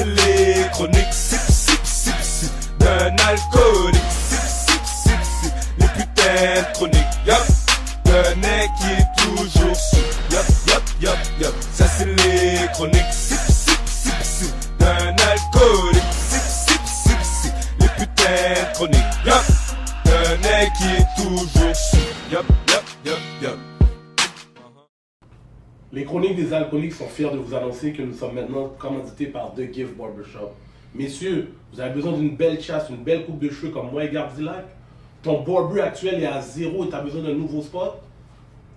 c'est les chroniques sip, sip, sip, sip d'un alcoolique. Sont fiers de vous annoncer que nous sommes maintenant commandités par The Gift Barbershop. Messieurs, vous avez besoin d'une belle chasse, une belle coupe de cheveux comme moi et Gardilac? Ton barber actuel est à zéro et tu as besoin d'un nouveau spot?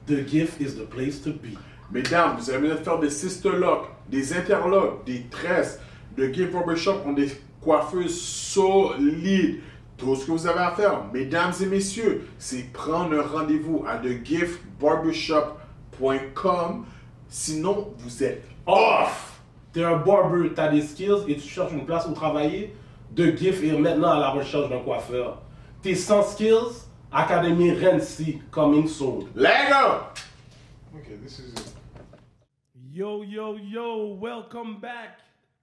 The Gift is the place to be. Mesdames, vous avez besoin de faire des sister locks, des interlocks, des tresses. De Gift Barbershop ont des coiffeuses solides. Tout ce que vous avez à faire, mesdames et messieurs, c'est prendre un rendez-vous à thegiftbarbershop.com. Sinon, vous êtes off. T'es un barber, t'as des skills et tu cherches une place où travailler? The Gift est maintenant à la recherche d'un coiffeur. T'es sans skills? Académie Renzi, coming soon. Lego! Okay, this is it. Yo, yo, yo, welcome back.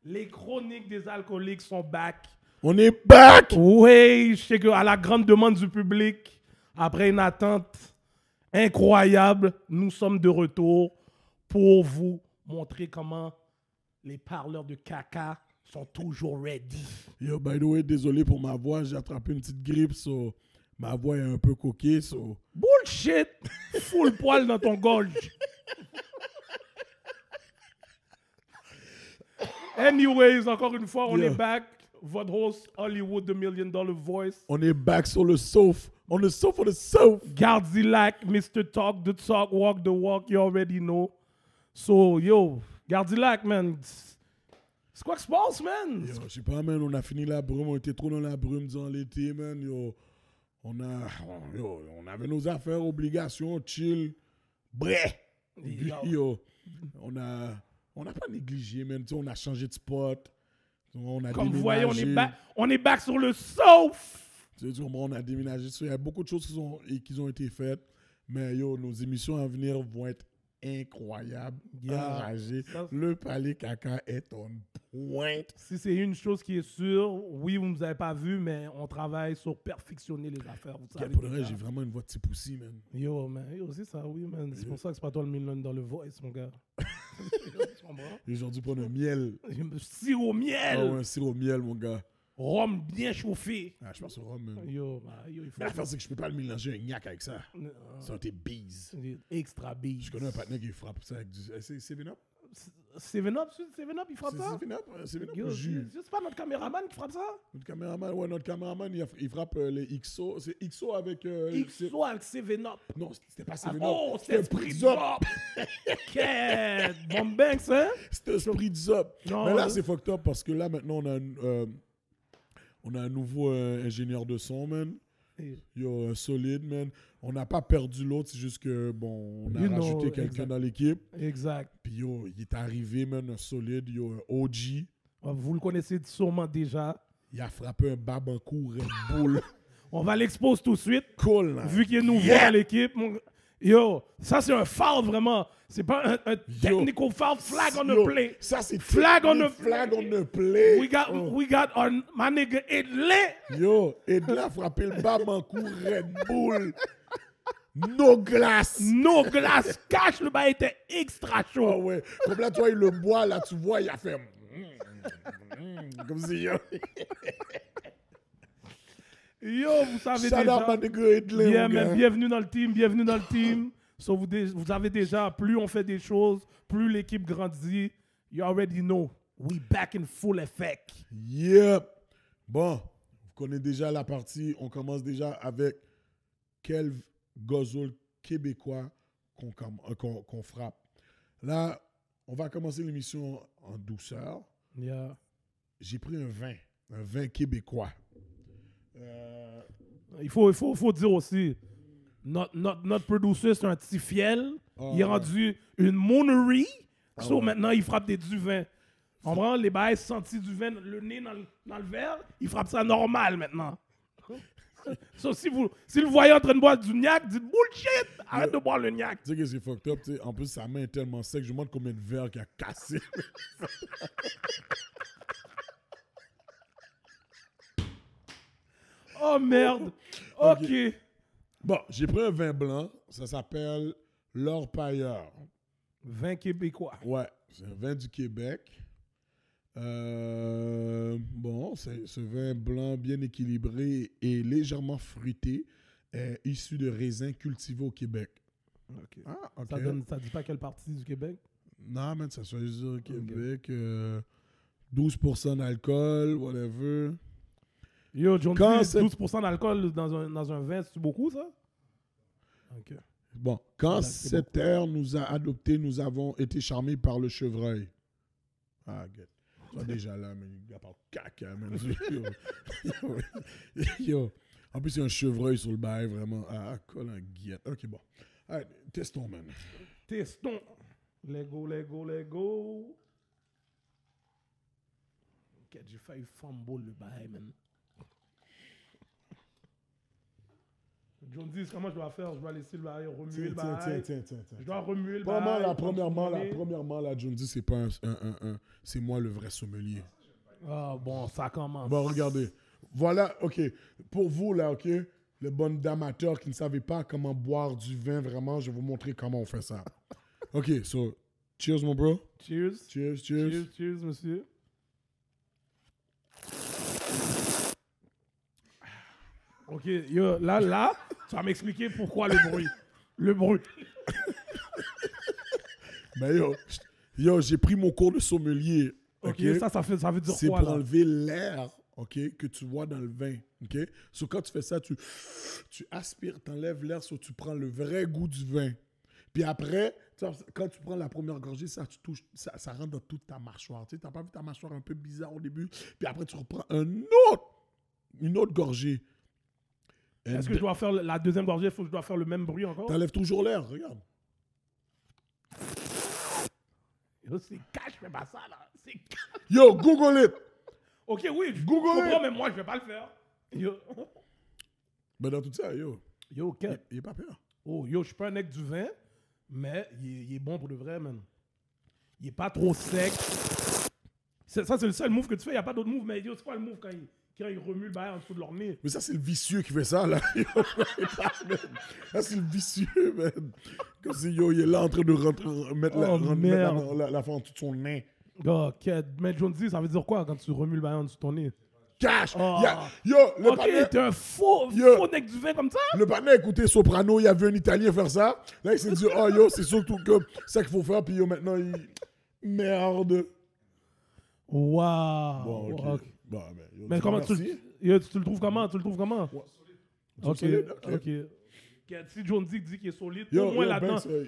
Les chroniques des alcooliques sont back. On est back! Oui, je sais que à la grande demande du public, après une attente incroyable, nous sommes de retour pour vous montrer comment les parleurs de caca sont toujours ready. Yo, by the way, désolé pour ma voix, j'ai attrapé une petite grippe, so ma voix est un peu coquée, so... Bullshit! Full poil dans ton gorge. Anyways, encore une fois, on Yeah. est back. Votre host, Hollywood, The Million Dollar Voice. On est back sur le sofa. On est sofa for the sofa. Gardilac, Mr. Talk the Talk, Walk the Walk, you already know. So, yo, Gardilac, man. C'est quoi qui se passe, man? Yo, je sais pas, man, on a fini la brume, on était trop dans la brume durant l'été, man. Yo, on a, yo, on avait nos affaires, obligations, chill, bref. Puis, Yo. On a, on n'a pas négligé, man. Tu sais, on a changé de spot. On a Comme vous voyez, on est, back, on est back sur le comprends, on a déménagé. Il y a beaucoup de choses qui ont, et qui ont été faites. Mais yo, nos émissions à venir vont être incroyables, Yeah. enragées. Ça- Le palais caca est en pointe. Si c'est une chose qui est sûre, oui, vous ne nous avez pas vu, mais on travaille sur perfectionner les affaires. Vous savez Pour j'ai vraiment une voix de petit poussi, man. Yo, man, yo, c'est ça, oui, man. C'est pour ça que c'est pas toi le million dans le voice, mon gars. Et Aujourd'hui, pour le miel. Sirop miel, Ah ouais, un sirop miel, mon gars. Rhum bien chauffé. Ah, je pense au rhum, man. Yo, bah, yo, il faut Mais l'affaire, c'est que je peux pas le mélanger un gnac avec ça. Euh, Ça, t'es bise. extra big. Je connais un partenaire qui frappe ça avec du. eh, C'est 7-Up? Seven Up, Seven Up, il frappe ça? 7-Up? euh, 7-Up Yo, au jus? c'est pas notre caméraman qui frappe ça? Notre caméraman, ouais, notre caméraman, il, a- il frappe euh, les XO. C'est XO avec. euh, XO avec Seven Up. Non, c'était pas Ah, 7-Up. oh, c'était Spritz Up. Quête! Bon Banks, hein? C'était un Spritz Up. Non, Mais là, euh, c'est fucked up parce que là, maintenant, on a euh, on a un nouveau euh, ingénieur de son, man. Yo, un solide, man. On n'a pas perdu l'autre, c'est juste que, bon, on a You rajouté quelqu'un dans l'équipe. Exact. Puis yo, il est arrivé, man, un solide, yo, un OG. Vous le connaissez sûrement déjà. Il a frappé un babankou Red Bull. On va l'exposer tout de suite. cool, là. Vu qu'il est nouveau Yeah. à l'équipe. Yo, ça c'est un foul vraiment. C'est pas un, un technical foul. Flag on the Yo, play. Ça, c'est Flag on the- flag on the play. We got, Oh. we got our, my nigga Edley. Yo, de là, frappé le babankou Red Bull. No glace. No glass cash. Le bas était extra Oh chaud. ouais. Comme là, toi, il le boit, là, tu vois, il a fait. Comme si, yo. Yo, vous savez Shout déjà. out mon man, bienvenue dans le team, bienvenue dans le team. So, vous, vous avez déjà, plus on fait des choses, plus l'équipe grandit. You already know. We back in full effect. Yep. Bon, vous connaissez déjà la partie. On commence déjà avec quel gozol québécois qu'on euh, qu'on frappe. Là, on va commencer l'émission en douceur. Yeah. J'ai pris un vin, un vin québécois. Euh, Il faut, il faut, faut dire aussi, notre, notre, notre producer, c'est un petit fiel. Ah, il est ouais. rendu une monerie. so ouais. maintenant, il frappe des du vin. On prend les bails sentis du vin, le nez dans le, dans le verre, il frappe ça normal maintenant. so, si vous, si le voyez en train de boire du gnac, dites bullshit, arrête de boire le gnac. tu sais que c'est fucked up. tu sais. En plus, sa main est tellement sec. Je me demande combien de verres qu'il a cassé. Oh merde. Ok. Bon, j'ai pris un vin blanc. Ça s'appelle l'Orpailleur. Vin québécois. Ouais, c'est un vin du Québec. Euh, bon, c'est ce vin blanc bien équilibré et légèrement fruité est issu de raisins cultivés au Québec. Ok. Ah, ok. Ça, donne, ça dit pas quelle partie du Québec? Non, mais ça soit juste au Québec. euh, 12% d'alcool, whatever. Yo, John Quand D, c'est- 12% d'alcool dans un, dans un vin, c'est beaucoup ça? Ok. Bon, quand Voilà, c'est cette terre nous a adoptés, nous avons été charmés par le chevreuil. Ah, get. Toi, déjà là, mais il parle caca, man. Yo. Yo. Yo. En plus, il y a un chevreuil sur le bail, vraiment. Ah, colle un guillette. Ok, bon. Allez, testons, man. Testons. Let go, let go, let go. Ok, j'ai failli fumble le bail, man. John dit comment je dois faire Je dois laisser le bail, remuer Tiens, le tiens, bail. tiens, tiens, tiens. Je dois remuer le Premièrement, bail. premièrement, là, continuer. premièrement, là, John dit, c'est pas un, un, un, un- c'est moi le vrai sommelier. Ah bon, ça commence. Bon, regardez. Voilà, OK. Pour vous, là, OK, les bonnes amateurs qui ne savaient pas comment boire du vin, vraiment, je vais vous montrer comment on fait ça. OK, so, cheers, mon bro. Cheers. Cheers, cheers. Cheers, cheers, monsieur. Ok, yo, là, là, tu vas m'expliquer pourquoi le bruit. Le bruit. Mais yo, yo j'ai pris mon cours de sommelier. Ok, ça, ça, fait, ça veut dire C'est quoi, pour là? enlever l'air, OK, que tu vois dans le vin, OK? So, quand tu fais ça, tu, tu aspires, tu enlèves l'air, so, tu prends le vrai goût du vin. Puis après, quand tu prends la première gorgée, ça, tu touches, ça, ça rentre dans toute ta mâchoire. Tu n'as pas vu ta mâchoire un peu bizarre au début? Puis après, tu reprends un autre, une autre gorgée. Est-ce que je dois faire la deuxième gorgée Il faut que je dois faire le même bruit encore? T'enlèves toujours l'air, regarde. Yo, C'est cash, fais pas ça, là. C'est cash. Yo, Google it! Ok, oui, je Google comprends, it. mais moi, je vais pas le faire. Yo, Mais dans tout ça, yo, yo, il Ken. il est pas peur. Oh, yo, je suis pas un mec du vin, mais il est, il est bon pour de vrai, man. Il est pas trop sec. Ça, c'est le seul move que tu fais. Il n'y a pas d'autre move, mais yo, c'est quoi le move quand il, quand il remue le bail en dessous de leur nez Mais ça, c'est le vicieux qui fait ça, là. Ça, c'est le vicieux, man. Comme si, yo, il est là en train de rentrer, mettre la, Oh, rentrer- merde. mettre la, la, la fin en dessous de son nez. Oh, Ken. Mais Jonesy, ça veut dire quoi quand tu remues le bail en dessous de ton nez? Cash! Oh. Il y a- yo, le Ok, panneau, t'es un faux, Yo. faux mec du vin comme ça? Le a écouté Soprano, il a vu un Italien faire ça. Là, il s'est dit, oh, yo, c'est surtout que c'est ça qu'il faut faire. Puis, yo, maintenant, il. Merde. Waouh Bon, ok. Ok. Bon, mais, yo, Mais dis comment tu, merci. yo, tu le trouves comment? Tu le trouves comment? Ok, solide? ok. Si Jonesy dit qu'il est solide, Yo, au moins yo, là-dedans, Banks, euh,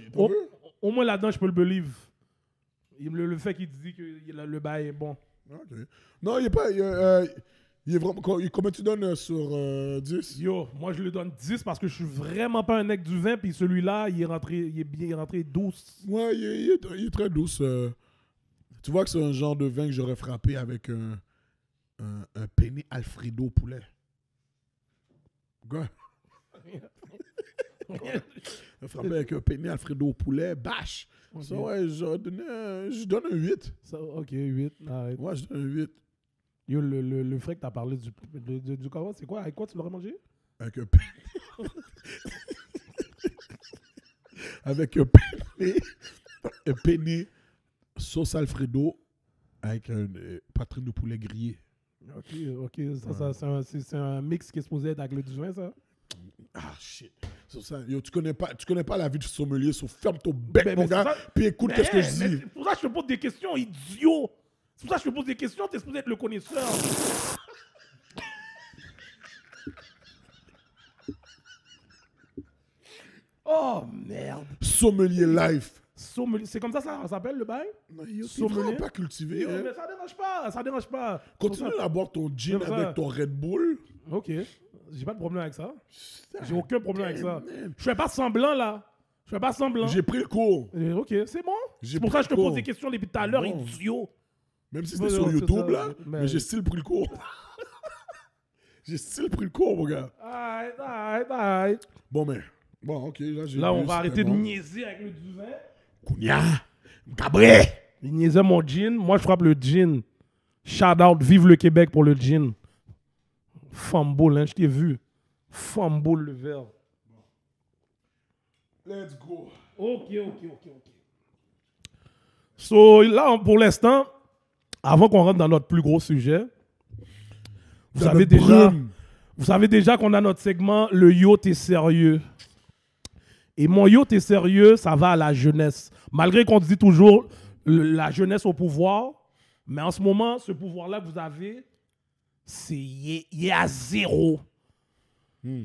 au, moins là-dedans, je peux le believe. Il- Le, le fait qu'il dit que il- le bail est bon. Ok. Non, il est pas. Il, est, euh, il est vraiment. co- Combien tu donnes euh, sur euh, 10 Yo, moi je lui donne 10 parce que je suis vraiment pas un mec du vin, puis celui-là, il est rentré, il est bien il est rentré 12. Ouais, il est, il est- il est très douce. euh. Tu vois que c'est un genre de vin que j'aurais frappé avec un, un, un penne Alfredo poulet. Quoi? frappé avec un penne Alfredo poulet, bâche. Ça, ouais, je donne, un- je donne un 8. Ça, ok, 8. Arrête. Ouais, je donne un 8. Yo, le, le, le frère que t'as parlé du, du, du, c'est quoi? Avec quoi tu l'aurais mangé? Avec un penne. avec un penne. Un penne sauce Alfredo avec un euh, poitrine de poulet grillé. Ok, ok. Ça, ça, c'est, un, c'est, c'est un mix qui est supposé être avec le du vin, ça? Ah shit. Sur ça, yo, tu connais pas, tu connais pas la vie du sommelier, so ferme ton bec, Mais- mon mais gars, ça- puis écoute Mais, qu'est-ce que je dis. C'est pour ça que je te pose des questions, idiot C'est pour ça que je te pose des questions, t'es supposé être le connaisseur. oh merde. Sommelier life. Sommelier- C'est comme ça ça s'appelle le bail? Non, yo, t'es vraiment pas cultivé. Yo, hein. Mais ça dérange pas, ça dérange pas. Continue à boire ton gin ça. avec ton Red Bull. Ok, j'ai pas de problème avec ça. J'ai aucun problème avec ça. Je fais pas semblant là. Je fais pas semblant. J'ai pris le cours. Euh, Ok, c'est bon. C'est pour ça que je te pose des questions depuis tout à l'heure, idiot. Même si c'était sur YouTube, ça. là, Mais- mais j'ai still pris le cours. j'ai still pris le cours, mon gars. Arrête, arrête, arrête. Bon, mais. Bon, ok, là, j'ai. Là, on va arrêter de niaiser avec le du vin. Kounia. Cabré. Il niaisait mon gin. Moi, je frappe le gin. Shout out, vive le Québec pour le gin. Fumble, hein, je t'ai vu. Fumble le verre. Let's go. Ok, ok, ok, ok. So, là, pour l'instant, avant qu'on rentre dans notre plus gros sujet, vous savez déjà, vous savez déjà qu'on a notre segment Le Yo, t'es sérieux. Et mon Yo, t'es sérieux, ça va à la jeunesse. Malgré qu'on dit toujours la jeunesse au pouvoir, mais en ce moment, ce pouvoir-là que vous avez, c'est il est, à zéro.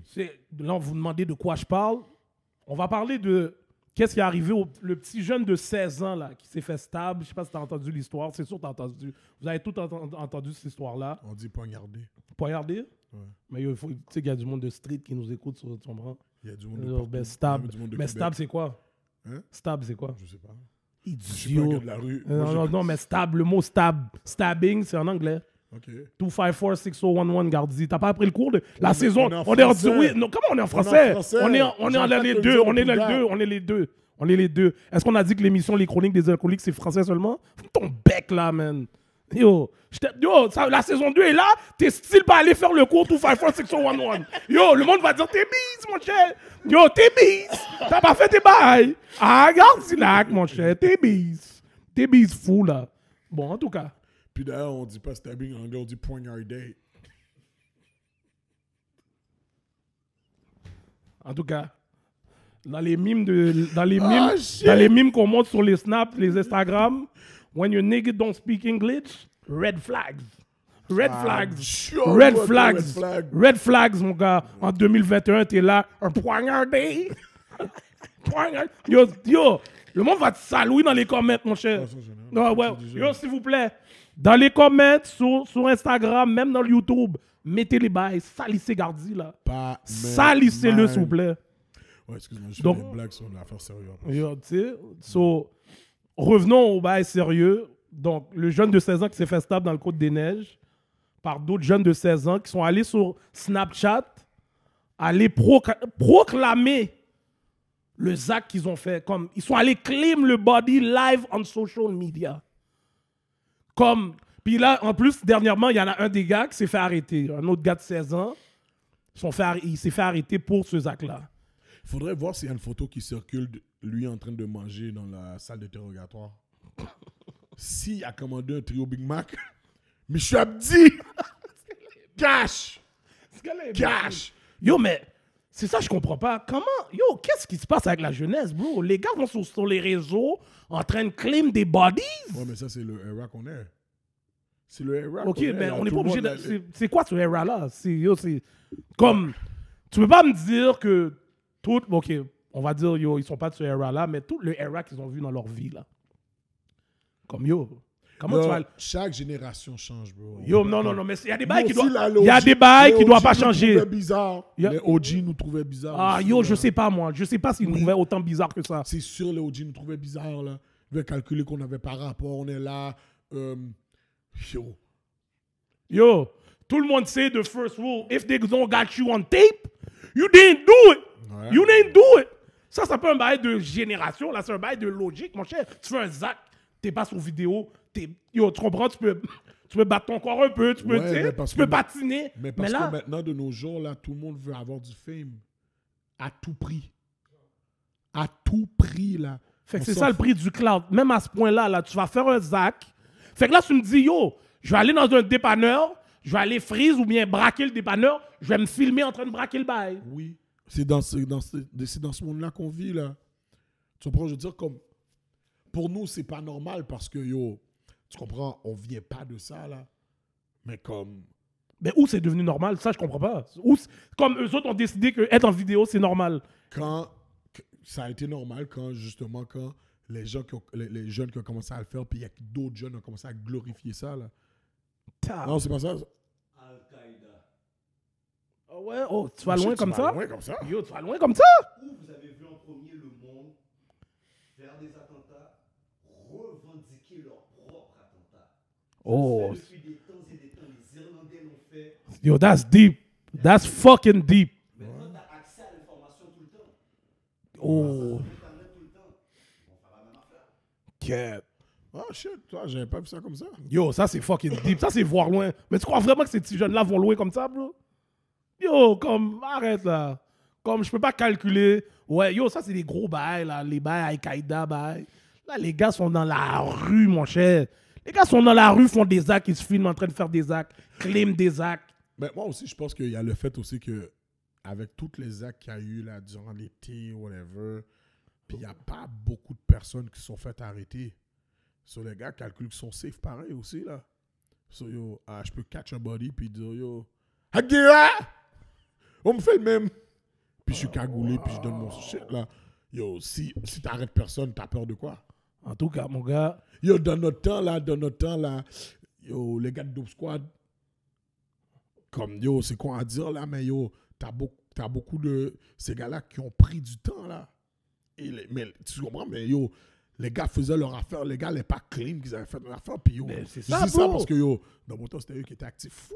C'est- Là, on vous demandez de quoi je parle. On va parler de qu'est-ce qui est arrivé au le petit jeune de 16 ans là, qui s'est fait stable. Je sais pas si tu as entendu l'histoire. C'est sûr que tu as entendu. Vous avez tout enten- entendu cette histoire-là. On dit poignardé. Poignardé? Mais yo, il faut, tu sais qu'il y a du monde de street qui nous écoute sur ton bras. Il y a du monde de ben, Il y stab. a du monde de Mais Québec. stab, c'est quoi? Hein? Stab, c'est quoi? Je sais pas. Je suis pas un Idiot. de la rue. Euh, Moi, Non, non, non, mais stab, le mot stab, stabbing, c'est en anglais. Ok. 254-6011, Gardi. T'as pas appris le cours de la On saison? on est en On est en français. oui, non, comment on est en français? On est en- on est en J'entends les deux, on est les deux, on est les deux. On est les deux. Est-ce qu'on a dit que l'émission Les Chroniques des Alcooliques, c'est français seulement? Ton bec là, man. Yo, yo ça- la saison 2 est là, t'es style pas aller faire le cours 254-6011. Yo, le monde va dire t'es bise, mon cher. Yo, t'es bise. T'as pas fait tes bails. Ah, regarde, là, mon cher. T'es bise. T'es bise fou, là. Bon, en tout cas. Puis d'ailleurs, on dit pas stabbing en anglais, on dit poignardé. En tout cas, dans les mimes de, dans les Ah, mimes, shit. dans les mimes qu'on monte sur les snaps, les Instagram, when your nigga don't speak English, red flags. Red flags. sure, red flags. red flag? Red flags, mon gars. En 2021, t'es là, un poignardé. Poignardé. Yo, yo, le monde va te saluer dans les comments, mon cher. Ah. Non, ouais. Déjà- Yo, s'il vous plaît, dans les comments, sur, sur Instagram, même dans le YouTube, mettez les bails, salissez Gardi, là. Salissez-le, s'il vous plaît. Ouais, excuse-moi, je fais des blagues sur l'affaire sérieuse. Yo, tu sais, so, revenons au bail sérieux. Donc, le jeune de 16 ans qui s'est fait stable dans le Côte des Neiges par d'autres jeunes de 16 ans qui sont allés sur Snapchat aller proc- proclamer le zac qu'ils ont fait. Comme, ils sont allés claim le body live on social media. Comme, puis là, en plus, dernièrement, il y en a un des gars qui s'est fait arrêter. Un autre gars de 16 ans, sont fait il s'est fait arrêter pour ce zac-là. Il faudrait voir s'il y a une photo qui circule lui en train de manger dans la salle d'interrogatoire. S'il a commandé un trio Big Mac, suis Abdi! Cash! Cash! Yo, mais c'est ça, je comprends pas. Comment, yo, qu'est-ce qui se passe avec la jeunesse, bro? Les gars vont sur, sur les réseaux en train de claim des bodies. Ouais, mais ça, c'est le era qu'on est. C'est le era Ok, qu'on est. mais on n'est pas obligé de. c'est- quoi ce era-là? C'est. Comme. Tu peux pas me dire que tout. Ok, on va dire, yo, ils sont pas de ce era-là, mais tout le era qu'ils ont vu dans leur vie, là. Comme yo. Comment tu vas. Chaque génération change, bro. Yo, non, non, non, mais il y a des bails qui doivent. Il y a des bails qui doivent pas changer. bizarre. Les OG nous trouvaient bizarre. Ah, aussi, yo, là. je sais pas, moi. Je sais pas s'ils nous trouvaient autant bizarre que ça. C'est sûr, les OG nous trouvaient bizarre, là. Ils calculer qu'on avait par rapport, on est là. euh, yo. Yo, tout le monde sait the first rule. If they don't got you on tape, you didn't do it. Ouais. You didn't do it. Ça, c'est pas un bail de génération, là, c'est un bail de logique, mon cher. Tu fais un zac, t'es pas sur vidéo, t'es, yo, tu comprends, tu peux, tu peux battre ton corps un peu, tu peux, Ouais, tu peux patiner. Mais Mais, parce là, que maintenant, de nos jours, là, tout le monde veut avoir du fame. À tout prix. À tout prix, là. fait que c'est ça le prix du cloud. Même à ce point-là, là, tu vas faire un zac. Fait que là, tu me dis, yo, je vais aller dans un dépanneur, je vais aller freeze ou bien braquer le dépanneur, je vais me filmer en train de braquer le bail. Oui. C'est dans ce, dans ce, c'est dans ce monde-là qu'on vit, là. Tu comprends? Je veux dire, comme. Pour nous, c'est pas normal parce que, yo, tu comprends, on vient pas de ça, là. Mais comme. Mais où c'est devenu normal, ça, je comprends pas. Où comme eux autres ont décidé que être en vidéo, c'est normal. Quand. Ça a été normal quand, justement, quand les, gens qui ont- les, les jeunes qui ont commencé à le faire, puis il y a d'autres jeunes qui ont commencé à glorifier ça, là. Non, c'est pas ça. Ah ouais, oh, tu vas loin comme ça? Ouais, comme ça. Yo, tu vas loin comme ça? Où vous avez vu en premier le monde faire des attentats, revendiquer leurs propres attentats. Oh, Ça se fait depuis des temps et des temps, les Irlandais l'ont fait. yo, that's deep. That's fucking deep. Maintenant, tu as accès à l'information tout le temps. Oh. Ah, shit, toi, j'avais pas vu ça comme ça. Yo, ça c'est fucking deep. Ça c'est voir loin. Mais tu crois vraiment que ces petits jeunes-là vont loin comme ça, bro? Yo, comme, arrête là. Comme, je peux pas calculer. Ouais, yo, ça, c'est des gros bails, là. Les bails Al-Qaïda, bails. Là, les gars sont dans la rue, mon cher. Les gars sont dans la rue, font des actes, ils se filment en train de faire des actes, claiment des actes. Mais moi aussi, je pense qu'il y a le fait aussi que, avec toutes les actes qu'il y a eu là, durant l'été, whatever, puis il n'y a pas beaucoup de personnes qui sont faites arrêter. So, les gars calculent qu'ils sont safe pareil aussi, là. So, yo, ah, je peux catch un body, puis dire, yo, Hagira! On me fait le même. Puis je suis cagoulé, puis je donne mon shit, là. Yo, si, si t'arrêtes personne, t'as peur de quoi? En tout cas, mon gars, Yo, dans notre temps, là, dans notre temps, là, yo, les gars de Dope Squad, comme, yo, c'est quoi à dire, là, mais yo, t'as beaucoup, t'as beaucoup de ces gars-là qui ont pris du temps, là. Et les- mais tu comprends, mais yo, les gars faisaient leur affaire, les gars, les pas clean qu'ils avaient fait leur affaire, puis yo, c'est ça, ça parce que, yo, dans mon temps, c'était eux qui étaient actifs fous.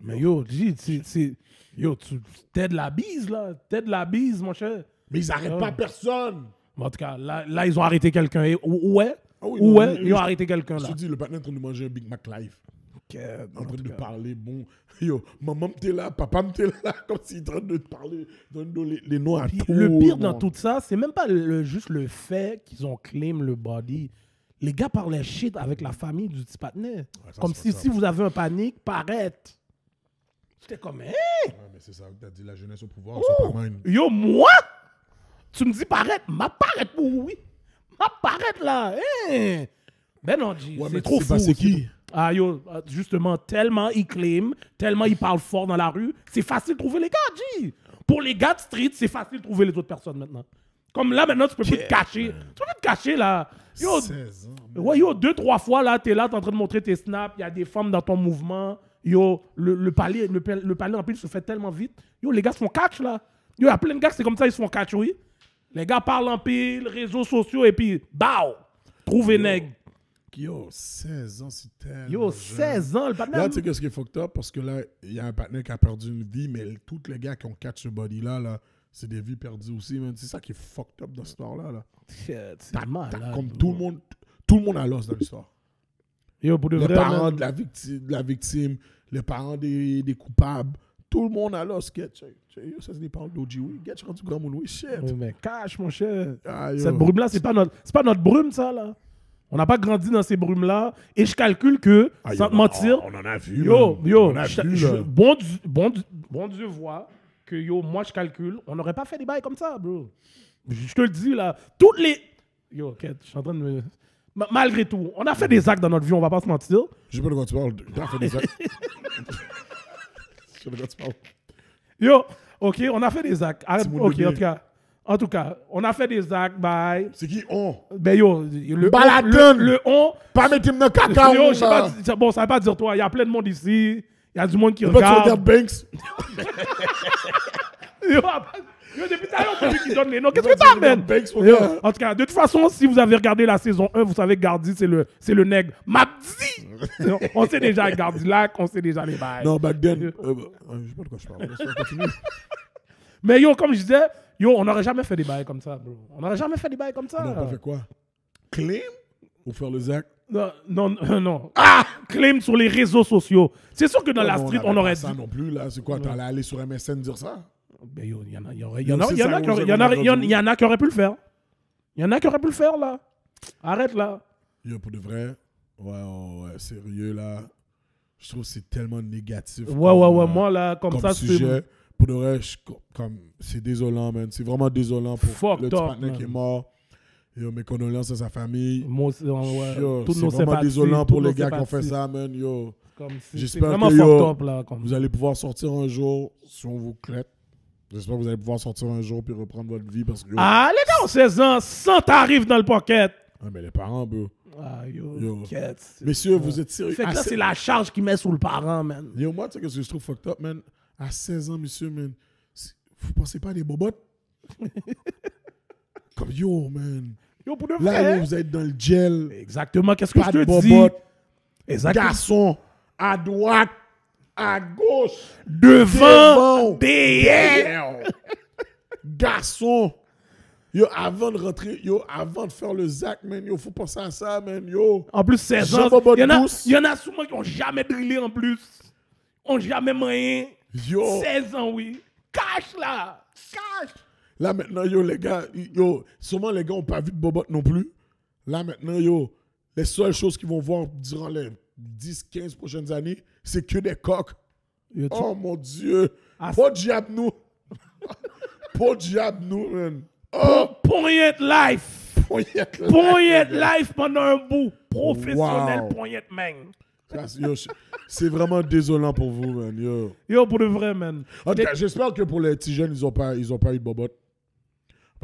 Mais yo, c'est- yo, tu t'aides la bise, là. T'aides la bise, mon cher. Mais ils arrêtent pas personne. Mais en tout cas, là, là, ils ont arrêté quelqu'un. Et où- Ouais, Ah oui, où non, est, lui- ils ont arrêté quelqu'un, Je là. te dis, le partenaire est en train de manger un Big Mac live. Ok, en train de cas. parler, bon, yo, maman m'était là, papa m'était là, comme s'il est en train de te parler, donne les, les noms à Puis tout le pire dans tout ça, c'est même pas le- juste le fait qu'ils ont claim le body. Les gars parlaient shit avec la famille du petit patinet. Comme si, si vous avez un panique, paraître. J'étais comme, hein? Ouais, mais c'est ça, t'as dit la jeunesse au pouvoir, pas. Yo, moi? Tu me dis paraître? Ma paraître pour oui. Ma paraître là. Hein? Ben non, G, Ouais, c'est trop fou. c'est qui? Ah yo, euh, justement, tellement ils claim, tellement ils parlent fort dans la rue, c'est facile de trouver les gars, G. Pour les gars de street, c'est facile de trouver les autres personnes maintenant. Comme là, maintenant, tu peux plus te cacher. Tu peux plus te cacher, là. Yo, 16 ans. Ouais, yo, deux, trois fois, là, t'es là, t'es en train de montrer tes snaps, il y a des femmes dans ton mouvement. Yo, le, le palier, le, le palier en pile se fait tellement vite. Yo, les gars se font catch, là. Yo, il y a plein de gars c'est comme ça, ils se font catch, oui. Les gars parlent en pile, réseaux sociaux, et puis, bao! Trouver nègre. Yo, 16 ans, c'est tellement Yo, jeune. 16 ans, le Là, patin. tu sais qu'est-ce qui est fucked up? Parce que là, il y a un partenaire qui a perdu une vie, mais tous les gars qui ont catch ce body-là, là, c'est des vies perdues aussi, man. C'est ça qui est fucked up dans cette histoire-là. Là. Shit, C'est malade. comme tout le monde, tout le monde a l'os dans l'histoire. Yo, pour de Les vrai, parents man. de la victime, de la victime les parents des, des coupables, tout le monde a check. Yo, Ça, c'est des parents d'OG, oui. Get, rendu grand monde, oui. Shit. Mais cache, mon cher. Ah. Cette brume-là, c'est pas notre, c'est pas notre brume, ça, là. On n'a pas grandi dans ces brumes-là. Et je calcule que, Ah, sans te mentir, On en a vu. Yo, man. yo, On a je- vu, je- bon, Dieu- bon, bon Dieu voit que yo, moi je calcule, on n'aurait pas fait des bails comme ça, bro. Je te le dis là, toutes les. Yo, ok, je suis en train de me. Ma- Malgré tout, on a fait des actes dans notre vie, on va pas se mentir. Je sais pas de quoi tu parles. T'as fait des actes. Je sais pas de quoi tu parles. Yo, ok, on a fait des actes. Arrête, ok, Bébé. en tout cas. En tout cas, on a fait des actes, bye. C'est qui on? Ben yo, le Baladone. le, le on. Pas mettre dans le caca. Yo, je sais pas, bon, ça veut pas dire toi, il y a plein de monde ici. Il y a du monde qui Pourquoi tu regarde. regardes Banks Yo, yo, depuis tout à l'heure, c'est lui qui donne les noms. Qu'est-ce que t'amènes? Yo, En tout cas, de toute façon, si vous avez regardé la saison 1, vous savez que Gardi, c'est le, c'est le nègre. Mabdi! Yo, on sait déjà Gardi Lac, on sait déjà les bails. Non, back then. euh, je sais pas de quoi je parle. Laisse-moi continuer. Mais yo, comme je disais, yo, on n'aurait jamais fait des bails comme ça, bro. On n'aurait jamais fait des bails comme ça. On pas fait quoi? Claim ou faire le Zach Non, non, non. non. Ah! Claim sur les réseaux sociaux. C'est sûr que dans la street, avait on pas aurait ça dit. non plus, là. C'est quoi T'allais aller sur MSN dire ça? Il y en a, qui auraient- pu le faire. Il y en a qui auraient pu le faire, là. Arrête, là. Yo, pour de vrai, ouais, ouais, ouais, sérieux, là. Je trouve que c'est tellement négatif. Ouais, ouais, ouais. euh, Moi, là, comme, comme ça, c'est. Pour de vrai, je- comme, c'est désolant, man. C'est vraiment désolant pour Fucked le qui est mort. Yo, mes condoléances à sa famille. Moi ouais, c'est vraiment désolant pour les gars qui ont fait ça, man. Yo, Comme J'espère que, yo, là. Comme... vous allez pouvoir sortir un jour si on vous clète. J'espère que vous allez pouvoir sortir un jour puis reprendre votre vie parce que. Ah, les gars ont 16 ans, 100 t'arrives dans le pocket. ah, mais les parents, bro. Ah, yo, Yo. quête. Messieurs, vous êtes sérieux? Fait que là, c'est la charge qu'il met sur le parent, man. Yo, moi, tu sais que je trouve fucked up, man? À 16 ans, monsieur, man, vous pensez pas à des bobottes? Comme yo, man. Yo, pour de Là, vrai. yo, vous êtes dans le gel. Exactement, qu'est-ce que je te dis? Exactement. Garçon, à droite, à gauche. Devant, derrière. Garçon. Yo, avant de rentrer, yo, avant de faire le zac, man, yo, faut penser à ça, man, yo. En plus, 16 Jean ans, Bobot il y, en a- y en a souvent qui ont jamais drillé en plus. Ont jamais moyen. Yo, 16 ans, oui. Cash là. Cash. là maintenant, yo, les gars, yo, sûrement les gars ont pas vu de bobotte non plus. Là maintenant, yo, les seules choses qu'ils vont voir durant les 10, 15 prochaines années, c'est que des coques. Oh mon Dieu. Ah, Pas diable nous. Pas diable nous, man. Oh, Poignette life. poignette là. Poignette life pendant un bout. Professionnel Wow. poignette man. C'est- vraiment désolant pour vous, man. Yo. Yo, pour de vrai, man. J'espère que pour les petits jeunes, ils n'ont pas, ils ont pas eu de bobotte.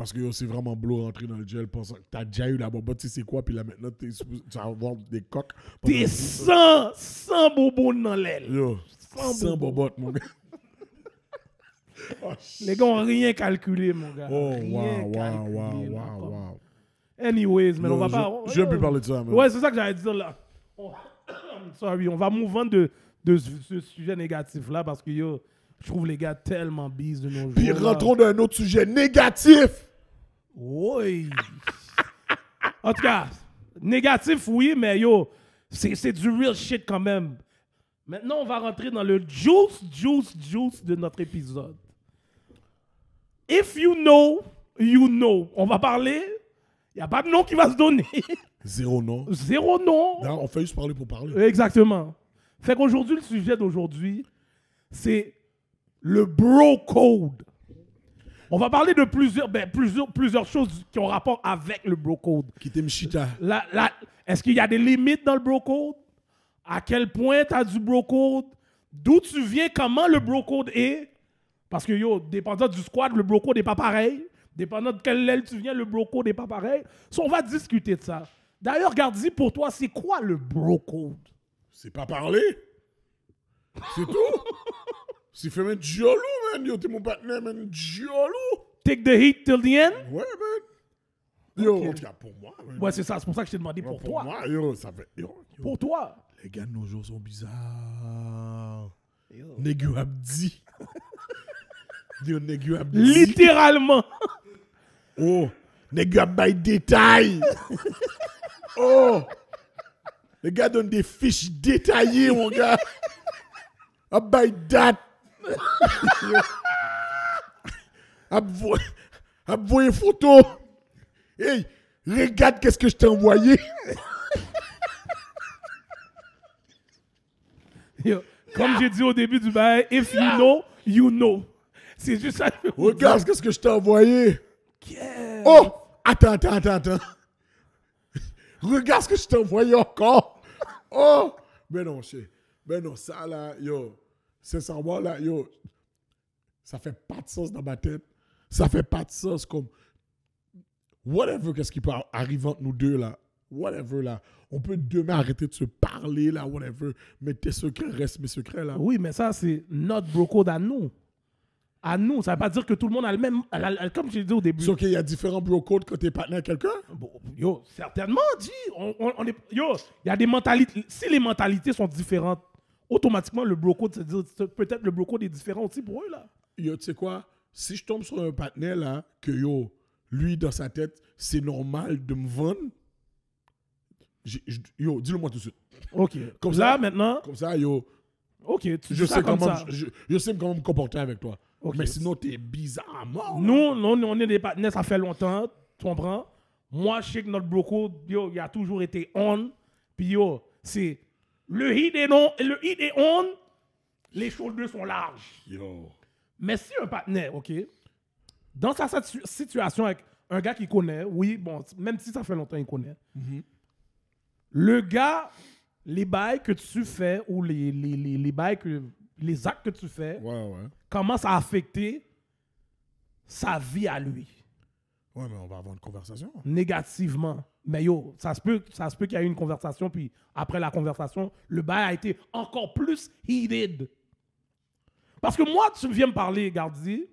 Parce que c'est vraiment bleu rentrer dans le gel pensant que t'as déjà eu la bobotte, tu sais quoi, puis là maintenant, t'es tu vas avoir des coques. T'es sans, sans bobo dans l'aile. Yo, Sans sans bobotte, mon gars. Oh, Les gars ont rien calculé, mon gars. Oh, wow, là, wow, comme- wow. Anyways, mais on va je- pas. Je viens plus parler de ça. Ouais, c'est ça que j'allais dire là. On- Sorry, on va on de, de ce, ce sujet négatif là parce que yo, je trouve les gars tellement bis de nos jours. Puis rentrons dans un autre sujet négatif. Oui. en tout cas, négatif, oui, mais yo, c'est du real shit quand même. Maintenant, on va rentrer dans le juice, juice, juice de notre épisode. If you know, you know. On va parler. Il n'y a pas de nom qui va se donner. Zéro non. Zéro nom. Non, on fait juste parler pour parler. Exactement. Fait qu'aujourd'hui, le sujet d'aujourd'hui, c'est le bro code. On va parler de plusieurs, ben, plusieurs, plusieurs choses qui ont rapport avec le bro code. La- la- Est-ce qu'il y a des limites dans le bro code? À quel point tu as du bro code? D'où tu viens? Comment le bro code est? Parce que yo, dépendant du squad, le bro code n'est pas pareil. Dépendant de quelle aile tu viens, le bro code n'est pas pareil. So, on va discuter de ça. D'ailleurs, Gardi, pour toi, c'est quoi le bro code? C'est pas parler. C'est tout. C'est fait mettre Giolou, man. Yo, t'es mon partenaire, man. Giolou. Take the heat till the end? Ouais, man. Yo, en tout cas, pour moi, man. Ouais, c'est ça. C'est pour ça que je t'ai demandé pour, toi. moi, yo, ça fait. Yo, yo, Pour toi. Les gars de nos jours sont bizarres. Négu Abdi. Yo, Négu Abdi. Littéralement. Oh, Négu Abdi détail. oh. Les gars donnent des fiches détaillées, mon gars. Abdi date. Abdi une photo. Hey, regarde qu'est-ce que je t'ai envoyé. Yo, Comme j'ai dit au début du bail, if you know, you know. C'est juste ça. Regarde qu'est-ce que je t'ai envoyé. Oh! Attends, attends, attends, attends. Regarde ce que je t'ai envoyé encore. Oh! Ben non. Ben non, ça là, yo. Sincèrement, là, yo. Ça fait pas de sens dans ma tête. Ça fait pas de sens comme. Whatever, qu'est-ce qui peut arriver entre nous deux là. Whatever là. On peut demain arrêter de se parler là, whatever. Mais tes secrets restent mes secrets là. Oui, mais ça, c'est notre bro code à nous. À nous. Ça veut pas dire que tout le monde a le même. a la- a- Comme j'ai dit au début. Sauf qu'il y a différents bro codes quand t'es partenaire à quelqu'un? Bon, yo, certainement, dit. On, on- on est, yo, il y a des mentalités. Si les mentalités sont différentes, automatiquement, le bro code, c'est-à-dire, c'est- peut-être le bro code est différent aussi pour eux, là. yo, tu sais quoi, si je tombe sur un partenaire là, que yo, lui dans sa tête, c'est normal de me vendre, yo, dis-le moi tout de suite. OK. Comme là, ça. maintenant, Comme ça, yo, OK, tu je dis ça sais, comme comment, ça. je, je sais comment me comporter avec toi. Mais sinon, t'es bizarre à mort. Nous, on, on est des partenaires, ça fait longtemps, tu comprends? Moi, je sais que notre bro code, yo, il a toujours été on. Puis yo, c'est le non, le on, les shoulders sont larges. Yo. Mais si un partenaire, OK, dans sa situ- situation avec un gars qui connaît, oui, bon, même si ça fait longtemps qu'il connaît, le gars, les bails que tu fais ou les, les, les, les bails que, les actes que tu fais Ouais, ouais. commencent à affecter sa vie à lui, Ouais, mais on va avoir une conversation. négativement. Mais yo, ça se peut, peut qu'il y ait eu une conversation, puis après la conversation, le bail a été encore plus heated. Parce que moi, tu viens me parler, Gardi,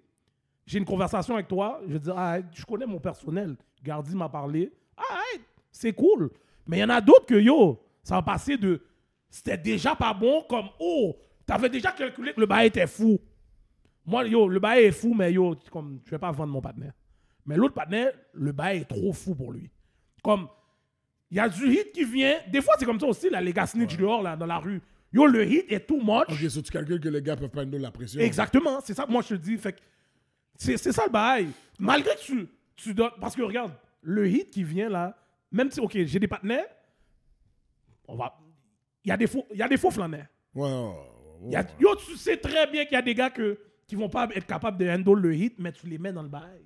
j'ai une conversation avec toi, je dis, ah, je connais mon personnel. Gardi m'a parlé, ah, c'est cool. Mais il y en a d'autres que, yo, ça va passer de, c'était déjà pas bon, comme, oh, t'avais déjà calculé que le bail était fou. Moi, yo, le bail est fou, mais yo, comme, je vais pas vendre mon partenaire. Mais l'autre partenaire, le bail est trop fou pour lui. Comme, il y a du hit qui vient. Des fois, c'est comme ça aussi, là, les gars snitch dehors, là, dans la rue. Yo, le hit est too much. Ok, so tu calcules que les gars peuvent pas nous la pression. Exactement, c'est ça que moi je te dis. Fait que c'est c'est ça le bail. Malgré que tu, tu donnes. Parce que regarde, le hit qui vient là, même si, ok, j'ai des partenaires, on va. Il y a des faux, il y a des faux flaneurs. Ouais, ouais, ouais, Il y a- ouais. yo, tu sais très bien qu'il y a des gars que, qui vont pas être capables de handle le hit, mais tu les mets dans le bail.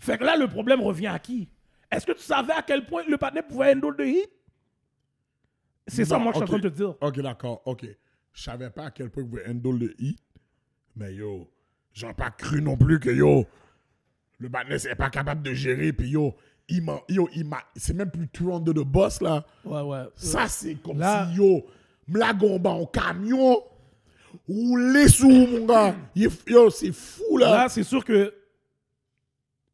Fait que là, le problème revient à qui? Est-ce que tu savais à quel point le partenaire pouvait handle le hit? C'est ça, moi, je suis en train de te dire. Ok, d'accord, ok. Je savais pas à quel point vous pouvez handle le hit, mais yo, j'aurais pas cru non plus que yo, le badness est pas capable de gérer, puis yo, il m'a, yo, il m'a, c'est même plus tout de the boss là. Ouais, ouais. Ça, c'est comme Là- si yo, m'lagomba en camion, rouler sous mon gars. Il Yo, c'est fou là. Là, c'est sûr que.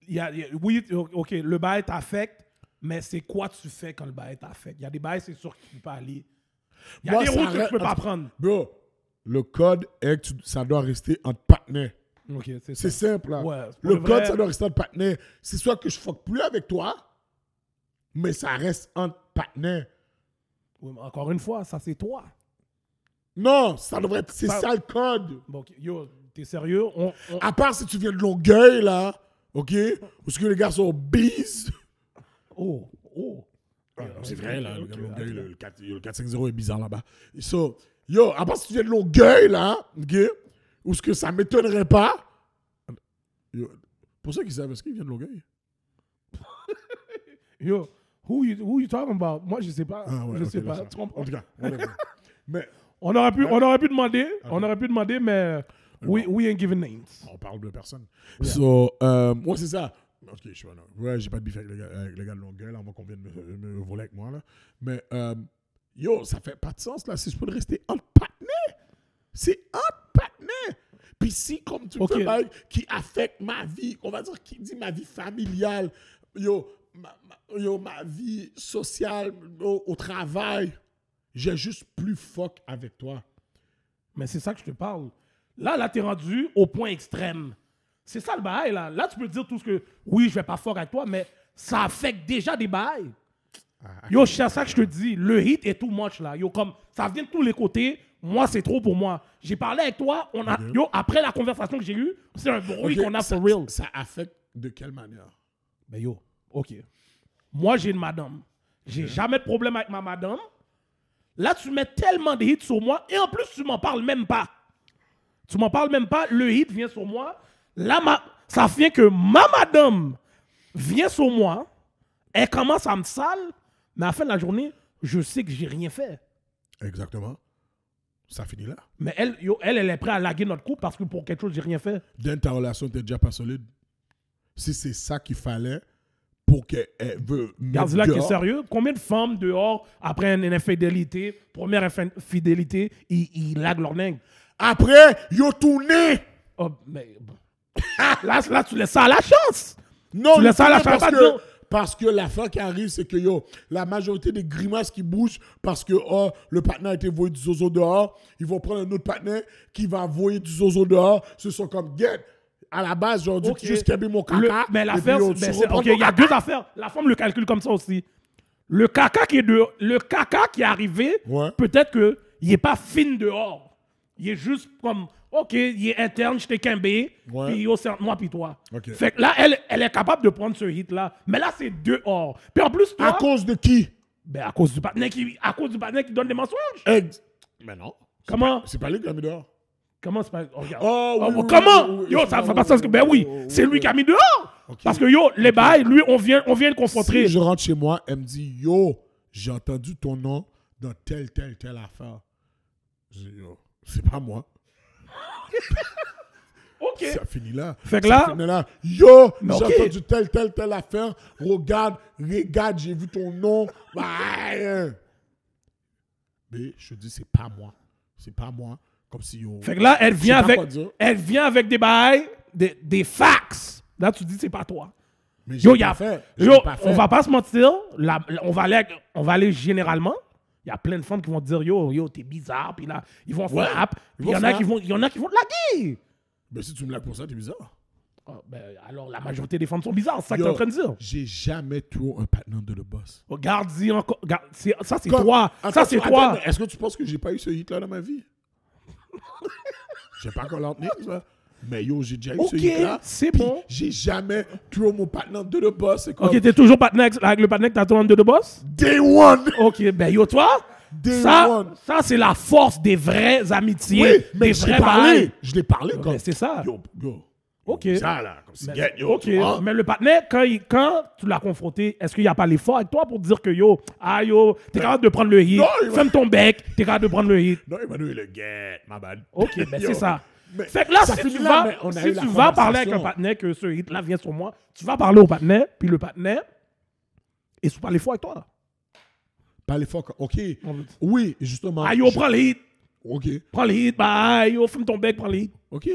Y a, il y a- oui, OK, le bail t'affecte, mais c'est quoi tu fais quand le bail t'affecte? Il y a des bails, c'est sûr que tu peux pas aller. Il y a Moi, des routes que tu reste- peux pas prendre. Bro, le code est que tu- ça doit rester entre partenaires. C'est simple. Ouais, le code, vrai- ça doit rester entre partenaires. C'est soit que je fuck plus avec toi, mais ça reste entre partenaires. Oui, mais encore une fois, ça, c'est toi. Non, ça devrait être. C'est Ça- ça le code. Bon, yo, t'es sérieux? On, on- À part si tu viens de Longueuil là, ok? Parce que les gars sont bises. Oh, oh. c'est vrai, là, le ok, gars de Longueuil, ok. le, le 4 le 450 est bizarre là-bas. So, yo, à part si tu viens de Longueuil, là, ok, ou ce que ça m'étonnerait pas. Yo, pour ceux qui savent, est-ce qu'il vient de Longueuil? Yo, who you, who you talking about? Moi, je sais pas. Ah ouais, je ok, sais pas. En tout cas. Mais On aurait pu, on aurait pu demander, on aurait pu demander, mais we, we ain't giving names. on parle de personne. So, euh, ouais, c'est ça. Ok, je suis là. Ouais, j'ai pas de bif avec les gars, avec les gars de Longueuil, là, avant qu'on vienne me, me voler avec moi, là. Mais, euh, yo, ça fait pas de sens, là, si je peux rester entre partenaires. C'est entre partenaires. Puis si, comme tu me Ok. fais bail, qui affecte ma vie, on va dire, qui dit ma vie familiale, yo, ma, ma- yo, ma vie sociale, au travail, j'ai juste plus fuck avec toi. Mais c'est ça que je te parle. Là, là, t'es rendu au point extrême. C'est ça le bail, là. Là, tu peux dire tout ce que, oui, je vais pas fort avec toi, mais ça affecte déjà des bails. Yo, c'est ça que je te dis. Le hit est too much, là. Yo, comme, ça vient de tous les côtés. Moi, c'est trop pour moi. J'ai parlé avec toi. On a, Yo, après la conversation que j'ai eue, c'est un bruit qu'on a ça, for real. Ça affecte de quelle manière? Ben yo, ok. Moi, j'ai une madame. J'ai jamais de problème avec ma madame. Là, tu mets tellement de hits sur moi et en plus, tu m'en parles même pas. Tu m'en parles même pas. Le hit vient sur moi. Là, ma- ça vient que ma madame vient sur moi. Elle commence à me sale. Mais à la fin de la journée, je sais que j'ai rien fait. Exactement. Ça finit là. Mais elle, yo, elle, elle est prête à laguer notre couple parce que pour quelque chose, j'ai rien fait. Dan, ta relation n'était déjà pas solide. Si c'est ça qu'il fallait pour qu'elle veut. Là qui est sérieux. Combien de femmes dehors, après une infidélité, première infidélité, ils, ils laguent leur nègre? Après, yo tourné. Oh, mais là, là, tu laisses ça à la chance. Non, Tu laisses ça à la chance, parce que, parce que l'affaire qui arrive, c'est que yo, la majorité des grimaces qui bougent parce que oh, le partenaire a été voyé du zozo dehors, ils vont prendre un autre partenaire qui va voyer du zozo dehors. Ce sont comme get. À la base, j'aurais dû Ok. juste mon Le- caca. mais l'affaire, c'est- ok, il y a deux affaires. La femme le calcule comme ça aussi. Le caca qui est de, le caca qui est arrivé, Ouais. peut-être que il est pas fine dehors. Il est juste comme, ok, il est interne, je t'ai quimbé, Ouais. puis yo, c'est moi puis toi. Fait que là, elle, elle est capable de prendre ce hit là, mais là c'est dehors. Puis en plus toi, À cause de qui? Ben à cause du partenaire qui, à cause du partenaire qui donne des mensonges. Ex- Mais non. Comment, C'est pas lui qui l'a mis dehors. comment c'est pas, oh, regarde. Oh, oui, Oh, oui, comment? oui, Yo, oui, ça oui, fait pas sens que, ben oui, oui, oui, c'est oui, lui qui a mis dehors. Parce que yo, les bails, lui, on vient, on vient le confronter. Si je rentre chez moi, elle me dit Yo, j'ai entendu ton nom dans telle, telle, telle affaire. Je dis Yo, c'est pas moi. Ok. Ça finit là. Fait que Ça là- finit là. Yo, j'ai ok. entendu telle, telle, telle affaire. Regarde, regarde, j'ai vu ton nom. Mais je te dis, c'est pas moi. C'est pas moi. Comme si yo. Fait que là, elle vient avec, elle vient avec des bails, des, des facts. Là, tu dis, c'est pas toi. Mais Yo, y a, fait. Yo, pas fait. on va pas se mentir. la- la- on, va aller, on va aller généralement. Il y a plein de femmes qui vont te dire, yo, yo, t'es bizarre. Puis là, ils vont Ouais. Puis il y en a qui vont, il y en a qui vont te laguer. Mais si tu me laques pour ça, t'es bizarre. Ah, ben, alors, la majorité des femmes sont bizarres, c'est ça que Yo, t'es en train de dire. J'ai jamais tué un patin de le boss. Regarde-y encore. regarde, c'est- ça, c'est toi. Attends, Ça, c'est toi. Est-ce que tu penses que j'ai pas eu ce hit-là dans ma vie? J'ai pas encore l'entendre, ça. Mais yo, j'ai déjà eu Ok, ce hit-là. c'est bon. J'ai jamais tué mon patin de le boss. Comme Ok, t'es toujours partenaire avec, le partenaire que t'as tourné de The Boss? Day One! Ok, ben yo, toi, Day ça, one. ça c'est la force des vraies amitiés, Oui, mais des je l'ai vrais parlé. Je l'ai parlé comme. c'est ça. Yo, yo. Ok. Ça, là, comme si Mais- get, yo. mais le partenaire, quand, il- quand tu l'as confronté, est-ce qu'il n'y a pas l'effort avec toi pour dire que yo, ah yo, t'es capable de prendre le hit, Non, va- ferme ton bec, t'es capable de prendre le hit? Non, il m'a donné le get, ma bad. Ok, ben Yo. c'est ça. Fait que là, si tu vas, si tu vas parler avec un partenaire que ce hit-là vient sur moi, tu vas parler au partenaire, puis le partenaire, et sous parler fort avec toi. Pas les fuck. Ok. Oui, justement. Ah yo, je- prends le hit, Ok. prends le hit, bah yo, ferme ton bec, prends le hit. Ok.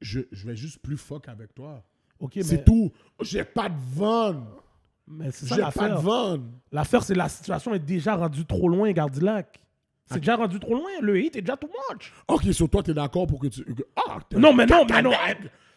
Je, je vais juste plus fuck avec toi. Ok, C'est mais, tout. J'ai pas de vanne. mais c'est ça J'ai pas de vanne. L'affaire, c'est la situation est déjà rendue trop loin, Gardilac. C'est déjà rendu trop loin. Le hit est déjà too much. Ok, sur toi, t'es d'accord pour que tu. ah, t'es Non, mais non, mais non.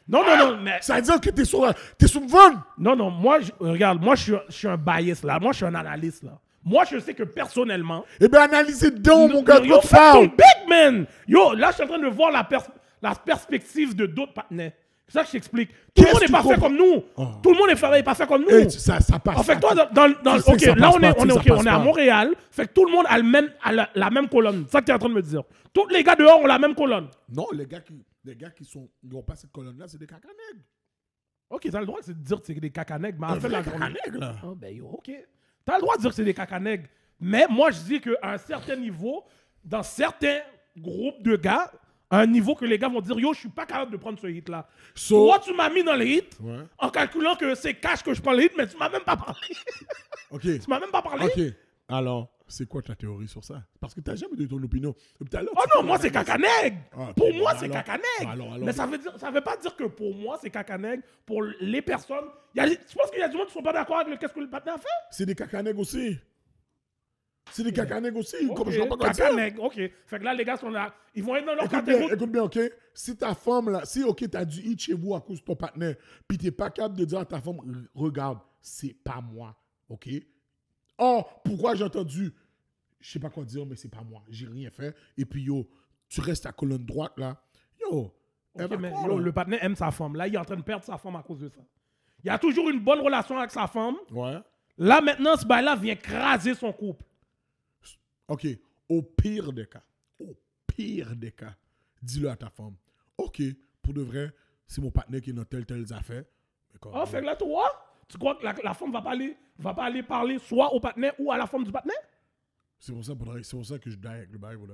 Non, non, non, mais. Ça veut dire que t'es sur, t'es sur vanne. Non, non, moi, je- regarde, moi, je suis, je suis un bias là. Moi, je suis un analyste là. Moi, je sais que personnellement. Eh bien, analysez dedans, mon gars. yo, foul. big man. Yo, là, je suis en train de voir la, pers- la perspective de d'autres partenaires. C'est ça que je t'explique. Tout le monde n'est pas fait comme nous. Oh. Tout le monde est fait, est pas fait comme nous. Ça, ça passe. En fait, toi, dans, dans- ok, là, on est, on on à. Montréal. Fait que tout le monde a, le même, a la, même colonne. C'est ça que tu es en train de me dire. Tous les gars dehors ont la même colonne. Non, les gars qui, les gars qui sont, n'ont pas cette colonne-là, c'est des cacanègues. Ok, t'as le droit de dire que c'est des cacanègues, mais en Un fait, la là. Ah, ben yo, ok. T'as le droit de dire que c'est des cacanègues. Mais moi, je dis qu'à un certain niveau, dans certains groupes de gars, à un niveau que les gars vont dire Yo, je suis pas capable de prendre ce hit-là. So- Toi, tu m'as mis dans le hit Ouais. en calculant que c'est cash que je prends le hit, mais tu m'as même pas parlé. Ok. tu m'as même pas parlé. Ok. Alors, c'est quoi ta théorie sur ça? Parce que tu n'as jamais donné ton opinion. Oh non, moi c'est cacanègue. Ah, pour moi c'est cacanègue. Mais ça veut dire, ça veut pas dire que pour moi c'est cacanègue. Pour les personnes, y a, tu penses qu'il y a du monde qui sont pas d'accord avec le qu'est-ce que le patin a fait C'est des cacanègues aussi. C'est des cacanègues aussi. Comme Ok, je ne pas ok. Fait que là les gars sont là, ils vont être dans leur Écoute bien, écoute bien, OK? Si ta femme, là, si, OK, tu as du hit chez vous à cause de ton partenaire, puis tu n'es pas capable de dire à ta femme, regarde, c'est pas moi, OK? Oh, pourquoi j'ai entendu? Je sais pas quoi dire, mais c'est pas moi. J'ai rien fait. Et puis, yo, tu restes à colonne droite, là. Yo, mais quoi, yo, là? le partenaire aime sa femme. Là, il est en train de perdre sa femme à cause de ça. Il a toujours une bonne relation avec sa femme. Ouais. Là, maintenant, ce bail-là vient craser son couple. OK. Au pire des cas, au pire des cas, dis-le à ta femme. OK, pour de vrai, c'est mon partenaire qui est dans telle, telle affaire. Fait que là, toi, tu crois que la, la femme va pas, aller, va pas aller parler soit au partenaire ou à la femme du partenaire? C'est pour ça, c'est pour que je die avec le bail, voilà.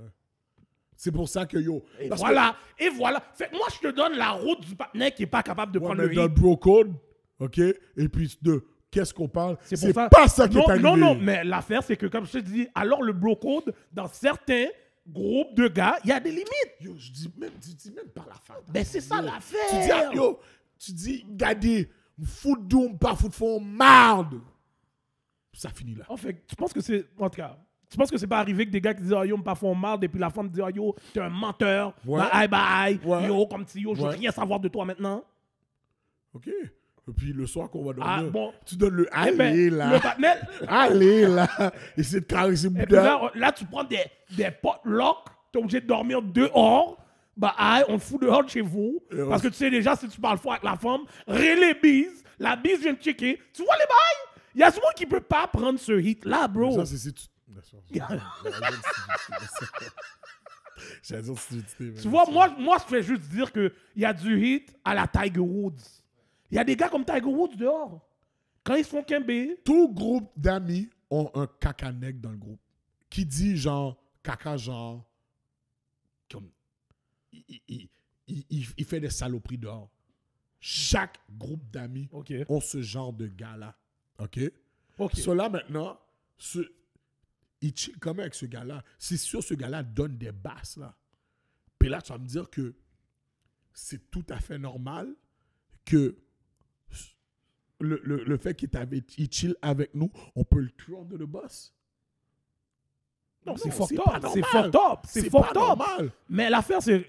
C'est pour ça que yo. Et parce que- voilà, et voilà. Fait moi, je te donne la route du partenaire qui est pas capable de Ouais, prendre mais le dans le bro code, OK? Et puis de qu'est-ce qu'on parle? C'est C'est pour ça. pas ça qui non, est arrivé. Non, non, mais l'affaire, c'est que, comme je te dis, alors le bro code, dans certains groupes de gars, il y a des limites. Yo, je dis même, tu dis même par la fin. Ben, c'est ça l'affaire. Tu dis, ah, yo, tu dis, regardez, foot doom, pas foot fond, marde. Ça finit là. En fait, tu penses que c'est. En tout cas, tu penses que c'est pas arrivé que des gars qui disent oh, yo, me pas font marde, et puis la femme dit oh, yo, t'es un menteur, Ouais. bye bye, Ouais. yo, comme si yo, je veux Ouais. rien savoir de toi maintenant. OK? Et puis le soir qu'on va dormir, Ah, bon. tu donnes le Eh allez ben, là. Le. Allez là. Essaye de caresser Bouddha. là, là, tu prends des, des potlucks, t'es obligé de dormir dehors. Bah, aïe, on fout dehors de chez vous. Et Parce que tu sais déjà, si tu parles fort avec la femme, ré les bises, la bise vient te checker. Tu vois les bails? Il y a monde qui peut pas prendre ce hit-là, bro. Ça, c'est si tu. Tu vois, moi, moi, je fais juste dire qu'il y a du hit à la Tiger Woods. Il y a des gars comme Tiger Woods dehors. Quand ils font quimber, Tout groupe d'amis ont un caca nègre dans le groupe. Qui dit genre, caca genre, comme, il, il- il- il- fait des saloperies dehors. Chaque groupe d'amis OK. ont ce genre de gars-là. OK? OK. Cela maintenant, ce, il chill quand même avec ce gars-là. C'est sûr ce gars-là donne des basses, là. Puis là, tu vas me dire que c'est tout à fait normal que le, le- le fait qu'il t'avait- il chill avec nous, on peut le tuer de le boss. Non, c'est fucked c'est up. C'est fucked up. C'est fucked up. Mais l'affaire, c'est.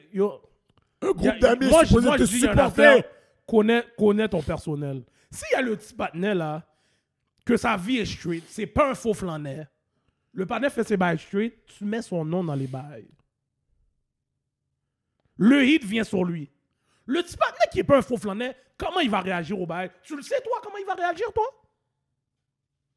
Un groupe d'amis supposé te supporter. affaire. connais, connais ton personnel. S'il y a le petit patinet là, que sa vie est street, c'est pas un faux flaner. Le patinet fait ses bails street, tu mets son nom dans les bails. Le hit vient sur lui. Le petit patinet qui est pas un faux flaner, comment il va réagir au bail? Tu le sais toi, comment il va réagir toi?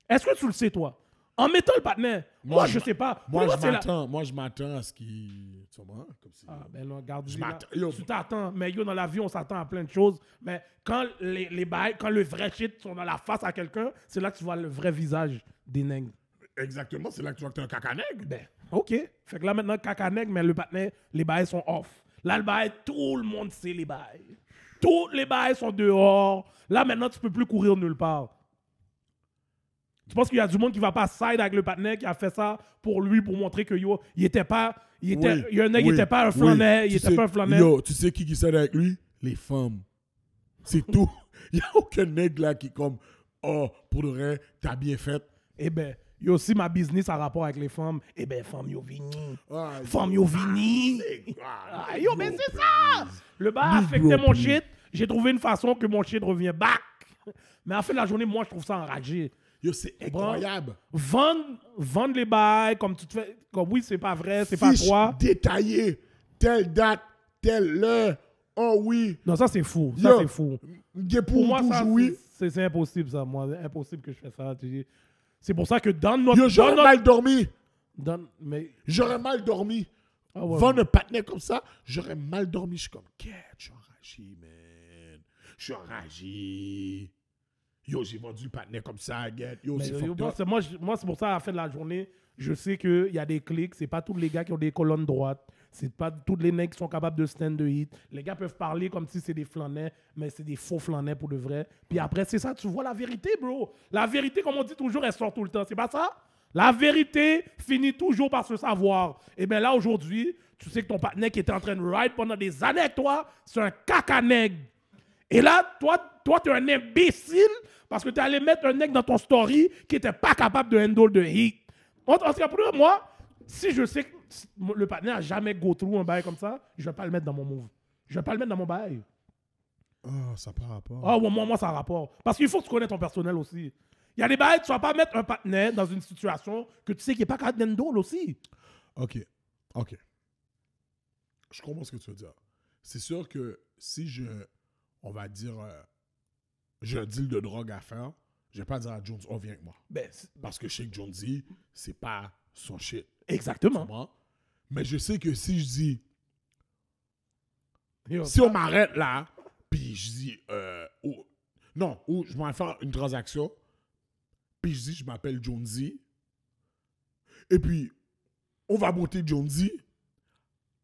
Est-ce que tu le sais toi? En mettant le patinet, moi, je je sais pas. Moi, je la- m'attends, moi, je m'attends à ce qu'il. Tu comprends? Comme si. Ah, ben là, regarde, Je là, tu t'attends. Mais yo, dans la vie, on s'attend à plein de choses. Mais quand les, les bails, quand le vrai shit sont dans la face à quelqu'un, c'est là que tu vois le vrai visage des nègres. Exactement, c'est là que tu vois que t'es un cacanègue. Ben, OK. Fait que là, maintenant, cacanègue, mais le patinet, les bails sont off. Là, le bail, tout le monde sait les bails. Tous les bails sont dehors. Là, maintenant, tu peux plus courir nulle part. Tu penses qu'il y a du monde qui va pas side avec le patinet qui a fait ça pour lui, pour montrer que yo, il était pas. Il était, Oui, il y a un il oui, était pas un oui. il Tu était sais- pas un. Yo, tu sais qui qui s'aide avec lui? Les femmes. C'est tout. Il n'y a aucun nègre là qui comme, oh, pour de vrai, t'as bien fait. Eh ben, yo aussi ma business a rapport avec les femmes. Eh ben, femme yo vini. Ah, Femme yo vini. ah, Ah, yo, mais c'est ça! Le bar a affecté mon shit. J'ai trouvé une façon que mon shit revient back. Mais à la fin de la journée, moi, je trouve ça enragé. Yo, c'est incroyable. Vendre, vendre les bails comme tu te fais. Comme oui, c'est pas vrai, c'est pas Fiche toi. détaillée. Telle date, telle heure. Oh oui. Non, ça, c'est fou. Ça, c'est fou. Pour pour moi, ça, oui. c'est- impossible, ça. Moi, impossible que je fais ça. tu. C'est pour ça que dans notre. Yo, dans j'aurais notre- mal dormi. dans- mais. J'aurais mal dormi. Ah ouais, Vendre un patinet comme ça, j'aurais mal dormi. Je suis comme, quête, je suis enragé, man. Je suis enragé. Yo, j'ai vendu le patinet comme ça, get. Yo, Mais, c'est fucked moi, up. c'est- moi, je- moi, c'est pour ça, à la fin de la journée, je sais qu'il y a des clics. C'est pas tous les gars qui ont des colonnes droites. C'est pas tous les mecs qui sont capables de stand de hit. Les gars peuvent parler comme si c'est des flanets, mais c'est des faux flanets pour de vrai. Puis après, c'est ça, tu vois la vérité, bro. La vérité, comme on dit toujours, elle sort tout le temps. C'est pas ça? La vérité finit toujours par se savoir. Et bien là, aujourd'hui, tu sais que ton partenaire qui était en train de ride pendant des années avec toi, c'est un cacanègue. Et là, toi, toi, tu es un imbécile parce que tu allé mettre un nègre dans ton story qui n'était pas capable de handle de hit. En tout cas, pour moi, si je sais que le partenaire n'a jamais go through un bail comme ça, je ne vais pas le mettre dans mon move. Je ne vais pas le mettre dans mon bail. Ah, ça par rapport. Ah, ouais, moi, moi, ça a rapport. Parce qu'il faut que tu connais ton personnel aussi. Il y a des bails, tu ne vas pas mettre un partenaire dans une situation que tu sais qu'il n'est pas capable d'handle aussi. Ok. Ok. Je comprends ce que tu veux dire. C'est sûr que si je, on va dire, euh, j'ai un deal de drogue à faire, je vais pas dire à Jones, oh, viens avec moi. Ben, Parce que je sais que Jones dit, c'est pas son shit. Exactement. Mais je sais que si je dis, Yo, si on m'arrête là, puis je dis, euh, non, ou je vais faire une transaction, puis je dis, je m'appelle Jonesy, et puis on va monter Jonesy,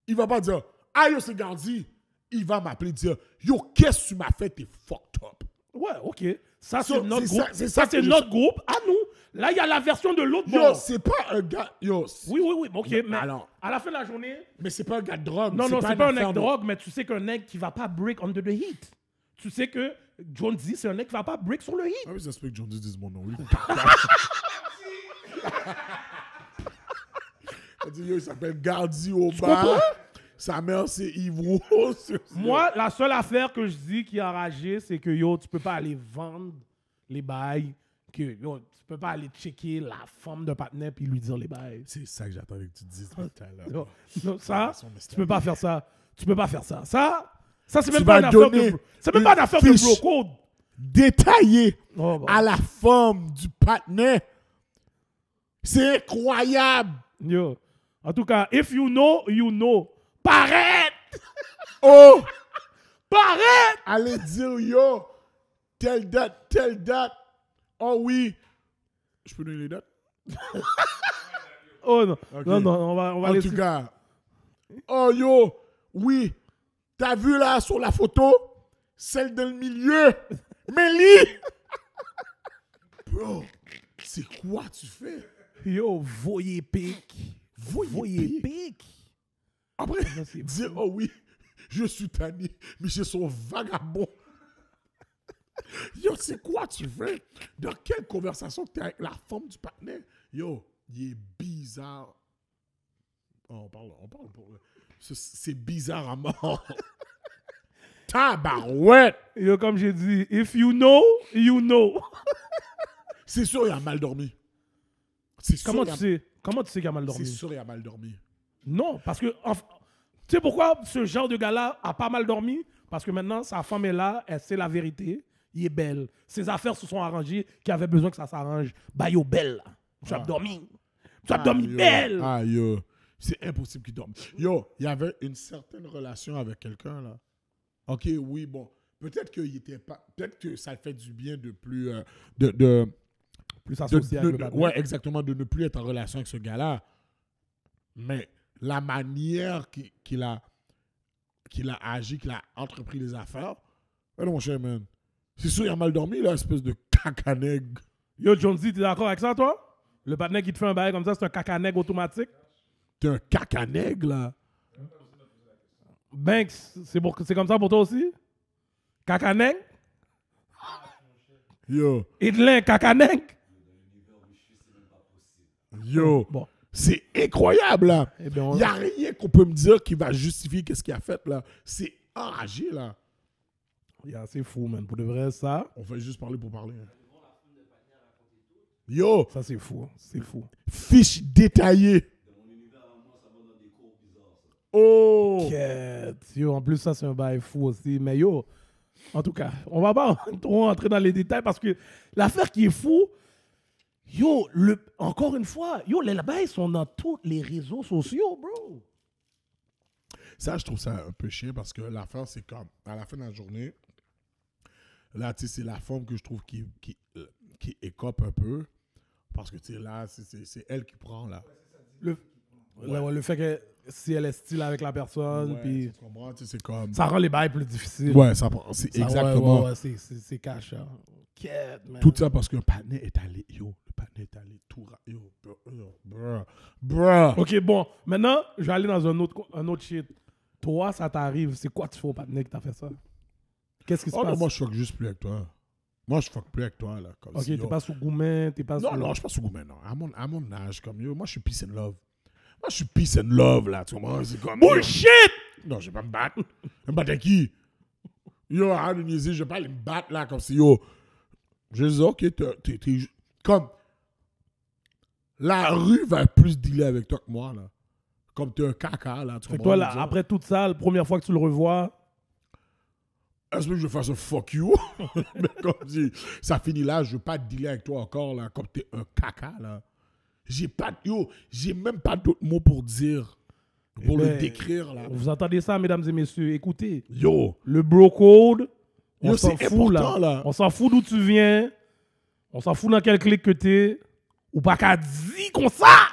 il va pas dire, ah yo, c'est Gandhi, il va m'appeler dire, yo, qu'est-ce que tu m'as fait, t'es fucked up. Ouais, ok. Ça, c'est notre groupe. ça- c'est notre groupe à nous. Là, il y a la version de l'autre Yo, c'est pas un gars, yo, Oui, oui, oui. Ok, mais alors- à la fin de la journée, mais c'est pas un gars de drogue. non, non, c'est pas un nec de- drogue, mais tu sais qu'un nec qui va pas break under the heat. Tu sais que John dit c'est un nec qui va pas break sur le heat. Ah oui, ça se peut que Jonesy dise mon nom, oui. Il dit, yo, il s'appelle Gardi comprends? Sa mère, c'est Yvro. Moi, la seule affaire que je dis qui a enragé, c'est que yo, tu peux pas aller vendre les bails. Que yo, peux pas aller checker la femme de partenaire puis lui dire les bails. C'est ça que j'attendais que tu dises tout à l'heure. Non, ça, tu peux pas faire ça. Tu peux pas faire ça. Ça, ça c'est même Tu pas une de, c'est même pas une affaire de bro code. Détaillé Oh, bon. à la femme du partenaire. C'est incroyable. Yo. En tout cas, if you know, you know. Paraît! Oh, Paraît! allez dire, yo, telle date, telle date. Oh oui. Je peux donner les dates? Oh non. Non, non, on va, on va En laisser. tout cas, oh yo, oui, t'as vu là sur la photo, celle dans le milieu, Mélie. Bro, c'est quoi tu fais? Yo, voyez pic. Voyez Voyez pic. pic. Après, c'est dire, oh oui, je suis tanné, mais je suis un vagabond. Yo, c'est quoi tu fais? Dans quelle conversation que t'es avec la femme du partenaire? Yo, il est bizarre. Oh, on parle, on parle pour... C'est- C'est bizarre à mort. Tabarouette! Yo, comme j'ai dit, if you know, you know. C'est sûr, il a mal dormi. C'est sûr, Comment tu a- sais? Comment tu sais qu'il a mal C'est dormi sûr, il a mal dormi. Non, parce que. Tu sais pourquoi ce genre de gars-là a pas mal dormi? Parce que maintenant, sa femme est là, elle sait la vérité, il est belle. Ses affaires se sont arrangées, qui avait besoin que ça s'arrange. Bah, yo, belle. Tu as dormi. Tu as dormi Ah, yo. belle. Ah, yo. C'est impossible qu'il dorme. Yo, il y avait une certaine relation avec quelqu'un, là. Ok, oui, bon. Peut-être qu'il était pas. Peut-être que ça fait du bien de plus. euh, de, de, Plus de- avec le de- bad ouais, exactement, de ne plus être en relation avec ce gars-là. Mais la manière qu'il a, qu'il a agi, qu'il a entrepris les affaires. Non, mon cher man. C'est sûr, il a mal dormi, là, espèce de cacanègue. Yo, Jonesy, t'es d'accord avec ça, toi? Le partenaire qui te fait un bail comme ça, c'est un cacanègue automatique? T'es un cacanègue, là? Banks, c'est pour- c'est comme ça pour toi aussi? Cacanègue? Yo, Hitlin, cacanègue? Yo. Bon. C'est incroyable, là. Eh Il n'y a rien qu'on peut me dire qui va justifier qu'est-ce qu'il a fait, là. C'est enragé, là. Yeah, c'est fou, man. Pour de vrai, ça, On fait juste parler pour parler. hein. Yo, ça c'est fou. C'est fou. fiche détaillée. Oh! Quête. Yo, en plus, ça, c'est un bail fou aussi. Mais yo, en tout cas, on va pas trop rentrer dans les détails parce que l'affaire qui est fou, yo, le, encore une fois, yo, les bails sont dans tous les réseaux sociaux, bro. Ça, je trouve ça un peu chiant parce que l'affaire, c'est comme, à la fin de la journée, là, tu sais, c'est la forme que je trouve qui, qui, euh, qui écope un peu. Parce que, tu sais, là, c'est- c'est c'est elle qui prend, là. Le, ouais, ouais, le fait que si elle est style avec la personne, puis tu comprends? Tu sais, c'est comme. ça rend les bails plus difficiles. Ouais, ça prend. C'est exactement. ouais, ouais, c'est- c'est c'est cash. hein. Quête, man. Tout ça parce qu'un panier est allé, yo, le panier est allé tout ra- yo, bruh, bruh. Ok, bon. Maintenant, je vais aller dans un autre, un autre shit. Toi, ça t'arrive. C'est quoi tu fais au patinet que t'as fait ça? Qu'est-ce qui se Oh non, passe? moi je fuck juste plus avec toi. Moi je fuck plus avec toi là. Comme ok, si, t'es pas sous Goumen, t'es pas Non, sous... non, je suis pas sous gourmet, non. À mon, à mon âge, comme yo, moi je suis peace and love. Moi je suis peace and love là, tu comprends? C'est comme. yo, Bullshit! Non, je vais pas me battre. me battre avec qui? Yo, de niaiser, je vais pas aller me battre là comme si yo. Je dis, ok, t'es- Comme. La rue va plus dealer avec toi que moi là. Comme t'es un caca là, tu comprends? toi, là, je après tout ça, la première fois que tu le revois, Est-ce que je fasse un fuck you? Mais comme si ça finit là, je veux pas dealer avec toi encore, là, comme t'es un caca, là. J'ai pas, yo, j'ai même pas d'autres mots pour dire, pour Eh le ben, décrire, là. vous entendez ça, mesdames et messieurs? Écoutez, Yo, le bro code, on s'en fout, là. On s'en fout d'où tu viens. On s'en fout dans quel clic que t'es. Ou pas qu'à dire comme ça!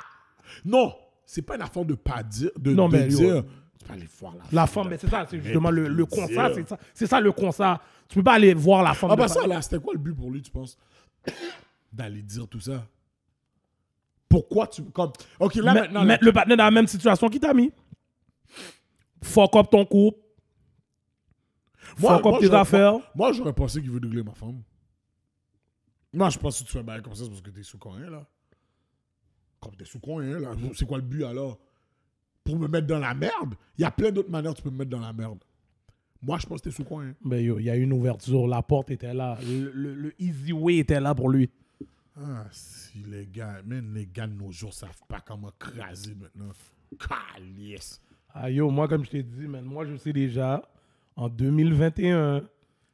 non, c'est pas une affaire de pas dire, de, Non, de mais dire. Peux aller voir la, La femme mais c'est ça, c'est justement le, le constat, c'est ça, c'est ça le constat. Tu peux pas aller voir la femme Ah bah ça, là, c'était quoi le but pour lui, tu penses? D'aller dire tout ça? Pourquoi tu, comme, ok, là, Met- maintenant, là, mettre le partenaire dans la même situation qu'il t'a mis. Fuck up ton couple. Moi, fuck up tes affaires. Moi, j'aurais pensé qu'il veut régler ma femme. Moi, je pense que tu fais bail comme ça, c'est parce que t'es sous coin, là. Comme t'es sous coin, là. C'est quoi le but, alors? Pour me mettre dans la merde? Il y a plein d'autres manières que tu peux me mettre dans la merde. Moi, je pense que t'es sous coin. Ben yo, il y a une ouverture, la porte était là. Le, le- le easy way était là pour lui. Ah, si les gars, même les gars de nos jours savent pas comment craser maintenant. Calice. Ah yo, moi comme je t'ai dit, man, moi je sais déjà, en 2021,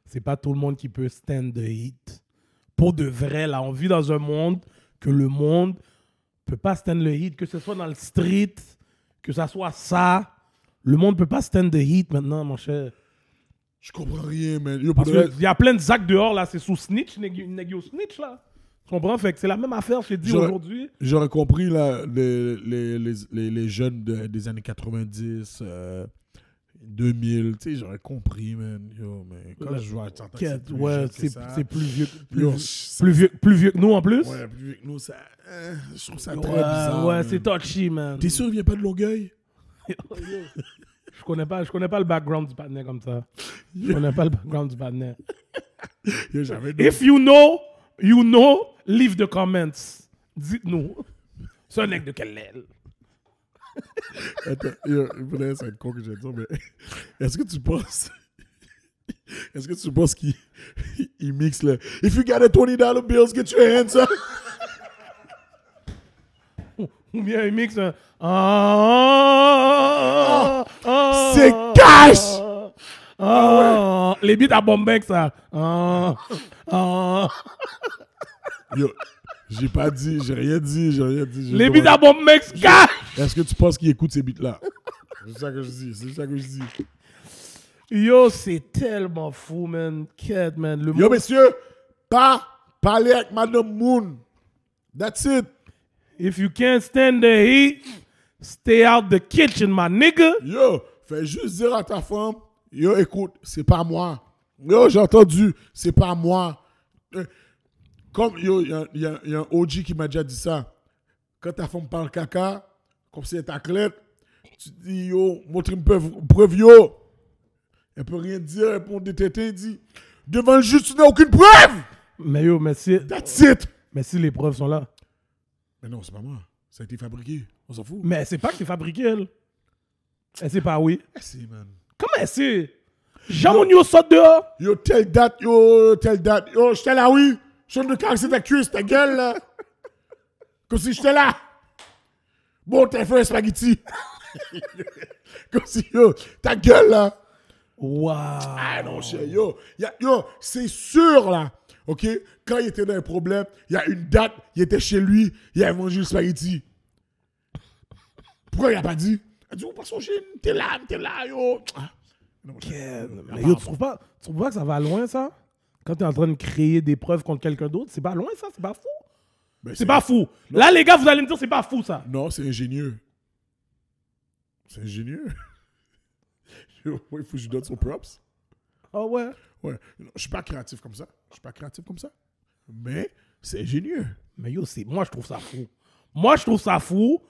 c'est pas tout le monde qui peut stand the heat. Pour de vrai, là, on vit dans un monde que le monde peut pas stand le heat, que ce soit dans le street, que ça soit ça. Le monde peut pas stand the heat maintenant, mon cher. Je comprends rien, man. Yo, Parce qu'il y a plein de zacs dehors, là, c'est sous snitch, yo snitch, là. Tu comprends? Fait que c'est la même affaire, je dit J'aurais- aujourd'hui. J'aurais compris là, les, les, les, les, les jeunes de- des années 90, euh, 2000, tu sais, j'aurais compris, man. Yo, mais quand La- je vois, Quête, c'est plus ouais, c'est plus vieux, que- plus, Yo, plus, vieux, plus vieux que nous en plus? Ouais, plus vieux que nous, ça. euh, je trouve ça Ouais, très bizarre. ouais, man. c'est touchy, man. T'es sûr qu'il vient pas de Longueuil? Je connais pas, je connais pas le background du partenaire comme ça. Je connais pas le background du partenaire. Yo, If you know, you know, leave the comments. Dites-nous. C'est un mec de quelle aile? Attends, yo, peut-être c'est con que je vais dire, mais est-ce que tu penses. Est-ce que tu penses qu'il il mixe le If you got a $20 bills, get your hands up. Ou bien il mixe un. Ah, ah, C'est ah, cash! ah, Les beats à Bombeck, ça. Ah, ah. Yo, j'ai pas dit, j'ai rien dit, j'ai rien dit. Les beats à! Est-ce que tu penses qu'il écoute ces beats-là? C'est ça que je dis, c'est ça que je dis. Yo, c'est tellement fou, man. Quête, man. Le Yo, monde- messieurs, pas parler avec Madame Moon. That's it. If you can't stand the heat, stay out the kitchen, my nigga. Yo, fais juste dire à ta femme, yo, écoute, c'est pas moi. Yo, j'ai entendu, c'est pas moi. Comme, yo, il y, y a- y a un OG qui m'a déjà dit ça. Quand ta femme parle caca, comme c'est ta clette, tu dis, yo, montre une preuve, preuve, yo. Elle peut rien dire, elle des tétins, elle dit, devant le juge, tu n'as aucune preuve. Mais yo, mais si, That's it. mais si les preuves sont là. Mais non, c'est pas moi. Ça a été fabriqué. On s'en fout. Mais elle sait pas que c'est fabriqué, elle. Elle sait pas, oui. Eh, c'est, man. Comment elle sait? Jean Mounio sort dehors. Yo, telle date, yo, telle date. Yo, j'étais là, oui. Je suis de caresser ta cuisse, ta gueule, là. Comme si j'étais là. Bon, t'as fait un spaghetti. Comme si, yo, ta gueule, là. Waouh. Ah non, yo. Y a- yo, c'est sûr, là. OK? Quand il était dans un problème, il y a une date, il était chez lui, il a mangé le spaghetti. Pourquoi il a pas dit? Il a dit, oh, pas son chien, t'es là, t'es là, yo. Ah. Non, Mais yo, tu trouves pas, tu trouves pas que ça va loin, ça? Quand t'es en train de créer des preuves contre quelqu'un d'autre, c'est pas loin, ça? C'est pas fou? Ben, C'est pas fou. Là, les gars, vous allez me dire, c'est pas fou, ça. Non, c'est ingénieux. C'est ingénieux. Ouais, Il faut que je donne son props. Ah ouais? Ouais. Non, Je suis pas créatif comme ça. Je suis pas créatif comme ça. Mais c'est ingénieux. Mais yo, c'est, moi, je trouve ça fou. Moi, je trouve ça fou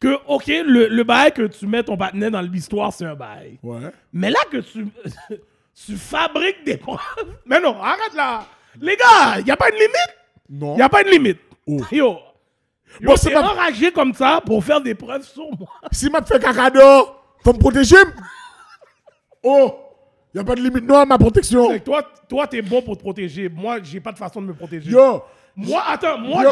que, OK, le, le bail que tu mets ton partenaire dans l'histoire, c'est un bail. Ouais. Mais là que tu, tu fabriques des preuves. Mais non, arrête là. Les gars, il n'y a pas une limite. Non. Il n'y a pas une limite. Oh. Yo. Yo, Bon, c'est t'es pas- enragé comme ça pour faire des preuves sur moi. Si m'a fait caca dehors, faut me protéger. Oh, y a pas de limite non à ma protection. Que toi, toi, t'es bon pour te protéger. Moi, j'ai pas de façon de me protéger. Yo, Moi, attends, moi,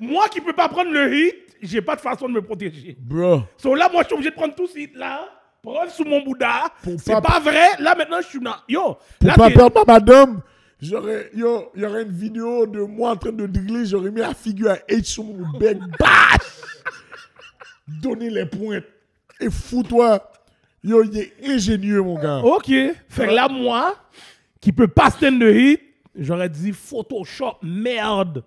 moi qui peux pas prendre le hit, j'ai pas de façon de me protéger. bro. So là, moi, je suis obligé de prendre tout ce hit-là, preuve sous mon Bouddha. C'est pas- pas vrai. Là, maintenant, je suis dans. Yo, Pour là, pas perdre ma madame, j'aurais, yo, y aurait une vidéo de moi en train de driller, j'aurais mis la figure à H sur mon bec, bash! Donner les pointes. Et fous-toi. Yo, il est ingénieux, mon gars. Ok. Fait que là, moi, qui peux pas stand the hit, j'aurais dit Photoshop, merde.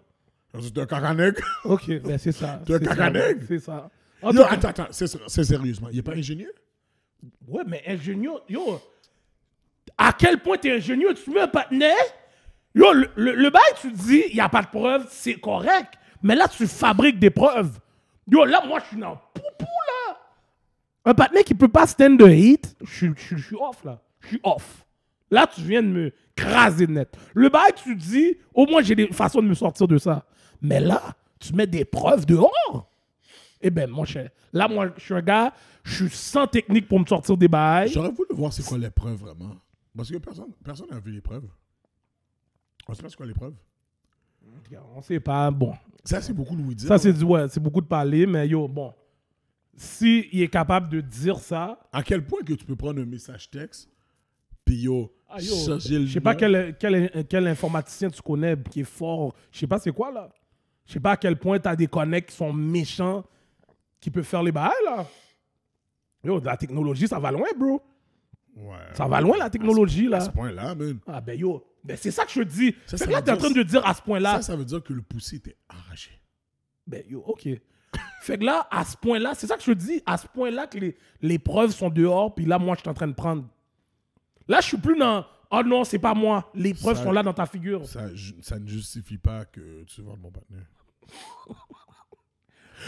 C'est un cacanec. Ok, ben c'est ça. Un c'est ça, cacanègue. C'est ça. Yo, attends, attends, c'est, sérieusement. Il est pas ingénieux? Ouais, mais ingénieux, yo, à quel point t'es ingénieux? Tu mets un partenaire, yo, le, le, bail, tu dis, il n'y a pas de preuves, c'est correct. Mais là, tu fabriques des preuves. Yo, là, moi, je suis dans poupou, là. Un partenaire qui peut pas stand the heat, je suis- off, là. Je suis off. Là, tu viens de me craser net. Le bail, tu dis, au moins, j'ai des façons de me sortir de ça. Mais là, tu mets des preuves dehors. Eh ben, mon cher, là, moi, je suis un gars, je suis sans technique pour me sortir des bails. J'aurais voulu voir c'est quoi les preuves vraiment. Parce que personne personne n'a vu les preuves. On sait pas c'est quoi les preuves. On sait pas, bon. Ça, c'est beaucoup Louis dire. Ça, c'est du- ouais, c'est beaucoup de parler, mais yo, bon. Si il est capable de dire ça, À quel point que tu peux prendre un message texte, puis yo, ah, yo, changer le je sais pas quel, quel, quel informaticien tu connais qui est fort. Je sais pas c'est quoi, là. Je sais pas à quel point tu as des connects qui sont méchants, qui peuvent faire les bails, là. Yo, la technologie, ça va loin, bro. Ouais. Ça va loin, la technologie, À là. ce point-là, man. Ah, ben yo, ben, c'est ça que je te dis. Ça, fait ça que là, t'es en train de dire à ce point-là. Ça, ça veut dire que le poussé était arraché. Ben yo, ok. fait que là, à ce point-là, c'est ça que je te dis, à ce point-là que les, les preuves sont dehors, puis là, moi, je suis en train de prendre. Là, je suis plus dans. Oh non, c'est pas moi. Les preuves Ça- sont là dans ta figure. Ça, ça ne justifie pas que tu vends mon partenaire.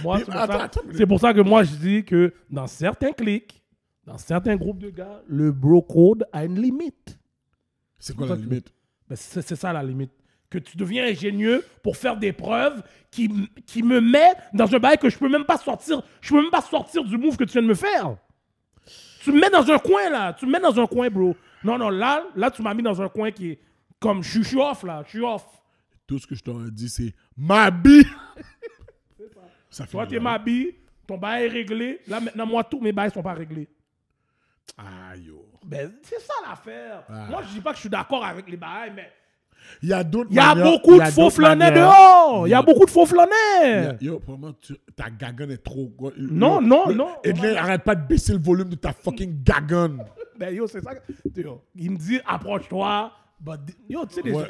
Moi, c'est pour, attends, ça- attends, mais- c'est pour ça que moi, je dis que dans certains clics, dans certains groupes de gars, le bro code a une limite. C'est quoi la que- limite? Ben, c'est c'est ça la limite. Que tu deviens ingénieux pour faire des preuves qui, me met dans un bail que je peux même pas sortir. Je peux même pas sortir du move que tu viens de me faire. Tu me mets dans un coin là. Tu me mets dans un coin, bro. Non, non, là, là, tu m'as mis dans un coin qui est comme je suis- je suis off là, je suis off. Tout ce que je t'aurais dit, c'est ma bille. Ça Toi, t'es ma bille, ton bail est réglé. Là, maintenant, moi, tous mes bails sont pas réglés. Ah, yo. Ben, c'est ça l'affaire. Ah. Moi, je dis pas que je suis d'accord avec les bails, mais Il y a d'autres il y a beaucoup de faux manières. dehors. Il y a beaucoup de faux flâneurs. Yo, vraiment, tu- ta gagonne est trop. Non, non, non. Edlin, arrête pas de baisser le volume de ta fucking gagonne. Ben, yo, c'est ça. Yo, il me dit, approche-toi. Yo, tu sais déjà.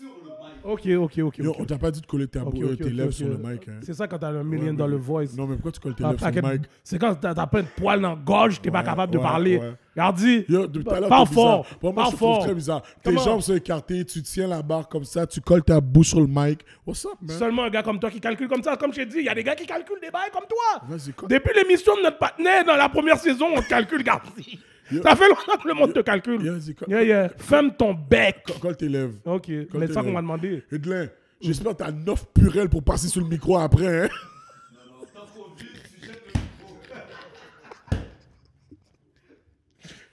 Sur le mic. Ok, ok, ok. Yo, on t'a pas dit de coller ta Ok, ok, tes ok, lèvres ok. sur le mic. Hein. C'est ça quand t'as un million Ouais, dans le voice. Non, mais pourquoi tu colles tes Ah, lèvres sur le mic? C'est quand t'as t'as plein de poils dans la gorge, t'es pas Ouais, capable de ouais, parler. ouais. Regarde, dis. Yo, depuis tout à l'heure, Parle t'es bizarre. fort. Pour moi, Parle je te trouve fort. très bizarre. Tes Comment? jambes sont écartées, tu tiens la barre comme ça, tu colles ta bouche sur le mic. What's up, man? Seulement un gars comme toi qui calcule comme ça. Comme je t'ai dit, il y a des gars qui calculent des bails comme toi. Vas-y, quoi? Depuis l'émission de notre partenaire dans la première saison, on te calcule, gars. Ça fait longtemps que le monde te calcule. Yeah, yeah. Ferme ton bec. co- Colle tes lèvres. Ok, mais c'est ça qu'on m'a demandé. Edlin, j'espère que t'as 9 purelles pour passer sur le micro après, hein?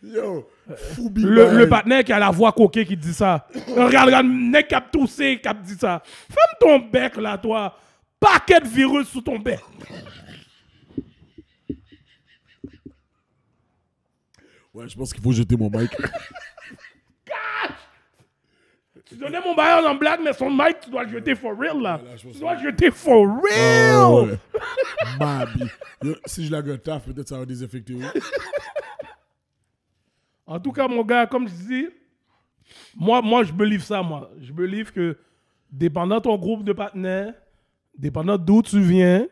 Yo, fou Le, le partenaire qui a la voix coquée qui dit ça. regarde, regarde, mec qui a toussé, qui a dit ça. Ferme ton bec là, toi. Paquet de virus sous ton bec. Ouais, je pense qu'il faut jeter mon mic. Tu donnais mon bailleur en blague, mais son mic, tu dois le jeter for real là. Tu dois le jeter for real. Oh, ouais. Si je la gueule taf, peut-être ça va désinfecter. oui. En tout cas, mon gars, comme je dis, moi, moi je believe ça, moi. Je believe que, dépendant ton groupe de partenaires, dépendant d'où tu viens,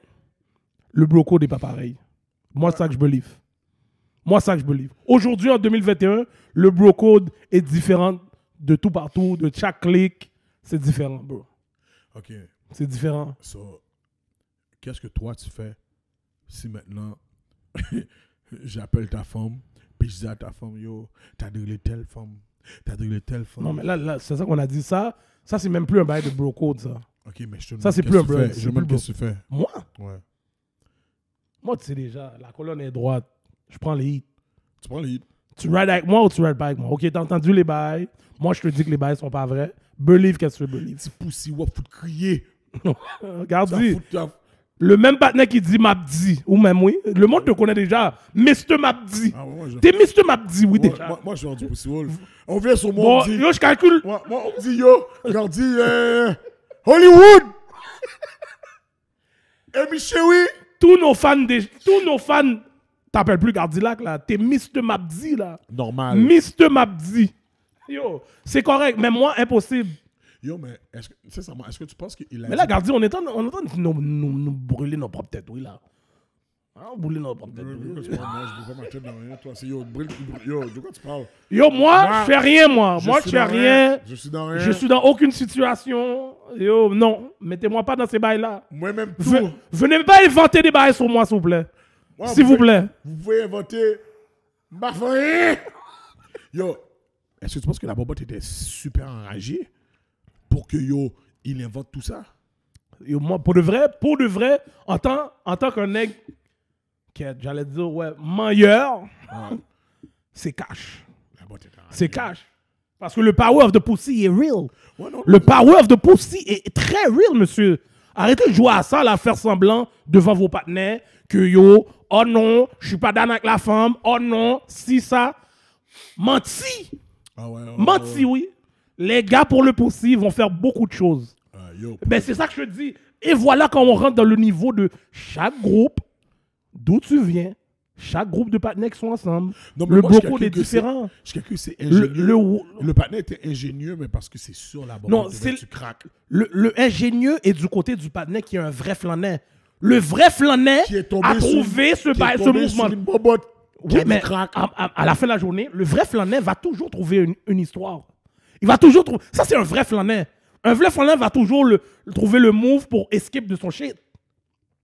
le broco n'est pas pareil. Moi, c'est ça que je believe. Moi, ça que je believe. Aujourd'hui, en 2021, le bro code est différent de tout partout, de chaque clic. C'est différent, bro. Ok, C'est différent. so, qu'est-ce que toi tu fais si maintenant j'appelle ta femme, puis je dis à ta femme, yo, t'as drillé telle femme, t'as drillé telle femme? Non, mais là, là c'est ça qu'on a dit. Ça, ça c'est même plus un bail de bro code, ça. Ok, mais je te demande Ça, c'est plus un c'est Je me demande qu'est-ce que tu fais. Moi, Ouais. moi, tu sais déjà, la colonne est droite. Je prends les hits. Tu prends le hit. Tu rides avec moi ou tu rides pas avec moi? Ok, t'as entendu les bails. Moi, je te dis que les bails sont pas vrais. Believe qu'est-ce que tu veux believe. Petit poussi, ouais, faut te crier. Regarde, Ça dis. fout ta- Le même partenaire qui dit Mabdi, ou même oui, le monde te connaît déjà. Mr. Mabdi. Ah, ouais, moi, je... T'es Mr. Mabdi, oui, moi, déjà. moi, moi, je suis rendu poussi wolf. On vient sur moi, bon, on dit... yo, je calcule. Moi, moi, on dit, yo, on dit, euh, Hollywood! Amy Chewy! Tous nos fans, tous nos fans, t'appelles plus Gardilac, là. T'es Mr. Mabdi, là. Normal. Mr. Mabdi. Yo, c'est correct, mais moi, impossible. Yo, mais est-ce que, sincèrement, est-ce que tu penses qu'il a Mais là, Gardi, on est en on est train de nous, nous, nous brûler nos propres têtes, oui, là. Hein, brûler nos propres têtes. Yo, oui. de quoi tu parles? Moi, je veux pas ma tête dans rien, toi. C'est yo, brille, brille- yo, de quoi tu parles? Yo, moi, Moi, je fais rien, moi. moi, je fais rien. Je suis dans rien. Je suis dans aucune situation. Yo, non. Mettez-moi pas dans ces bails-là. Moi-même, tout. Ve- Venez pas inventer des bails sur moi, s'il vous plaît. S'il vous pouvez- plaît. Vous pouvez inventer ma famille. Yo, est-ce que tu penses que la bobotte était super enragée pour que yo, il invente tout ça? Yo, moi, pour de vrai, pour de vrai, en tant, en tant qu'un nègre, qui est, j'allais dire, ouais, meilleur, c'est cash. C'est cash. Parce que le power of the pussy est real. Ouais, non, Le power of the pussy est très real, monsieur. Arrêtez de jouer à ça, là, faire semblant devant vos partenaires que yo, oh non, je suis pas d'accord avec la femme, oh non, si ça. Menti. Ah ouais, ouais, Menti, ouais. oui. Les gars pour le pussy vont faire beaucoup de choses. Ah, yo, Ben, c'est ça que je dis. Et voilà quand on rentre dans le niveau de chaque groupe, d'où tu viens, chaque groupe de partenaires qui sont ensemble. Non, mais le calcule est différent. Je calcule que c'est Le, ingénieux. le, Le, partenaire était ingénieux, mais parce que c'est sur la boîte. Non, c'est- Tu craques. le, le ingénieux est du côté du partenaire qui est un vrai flâneur. Le vrai tombé a sur- trouvé ce, ba- mouvement. Oui, mais à, à- à la fin de la journée, le vrai flâneur va toujours trouver une, une histoire. Il va toujours trouver. Ça, c'est un vrai flâneur. Un vrai flâneur va toujours le, trouver le move pour escape de son shit.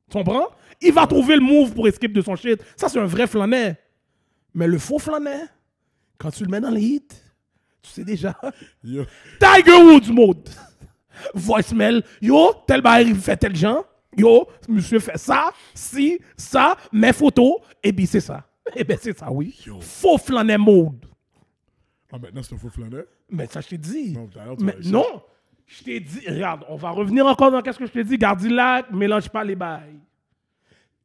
Tu comprends? Il va trouver le move pour escape de son shit. Ça, c'est un vrai flâneur. Mais le faux flâneur, quand tu le mets dans les hits, tu sais déjà. Yo, Tiger Woods mode. Voicemail. Yo, tel bail, il fait tel genre. Yo, monsieur fait ça, si, ça, mes photos. Et bien, c'est ça. Et bien, c'est ça, oui. Faux flâneur mode. Ah, maintenant, c'est un faux flaneur. Mais ça, je t'ai dit. Non, Mais je t'ai dit, regarde, on va revenir encore dans qu'est-ce que je t'ai dit. Gardilac, mélange pas les bails.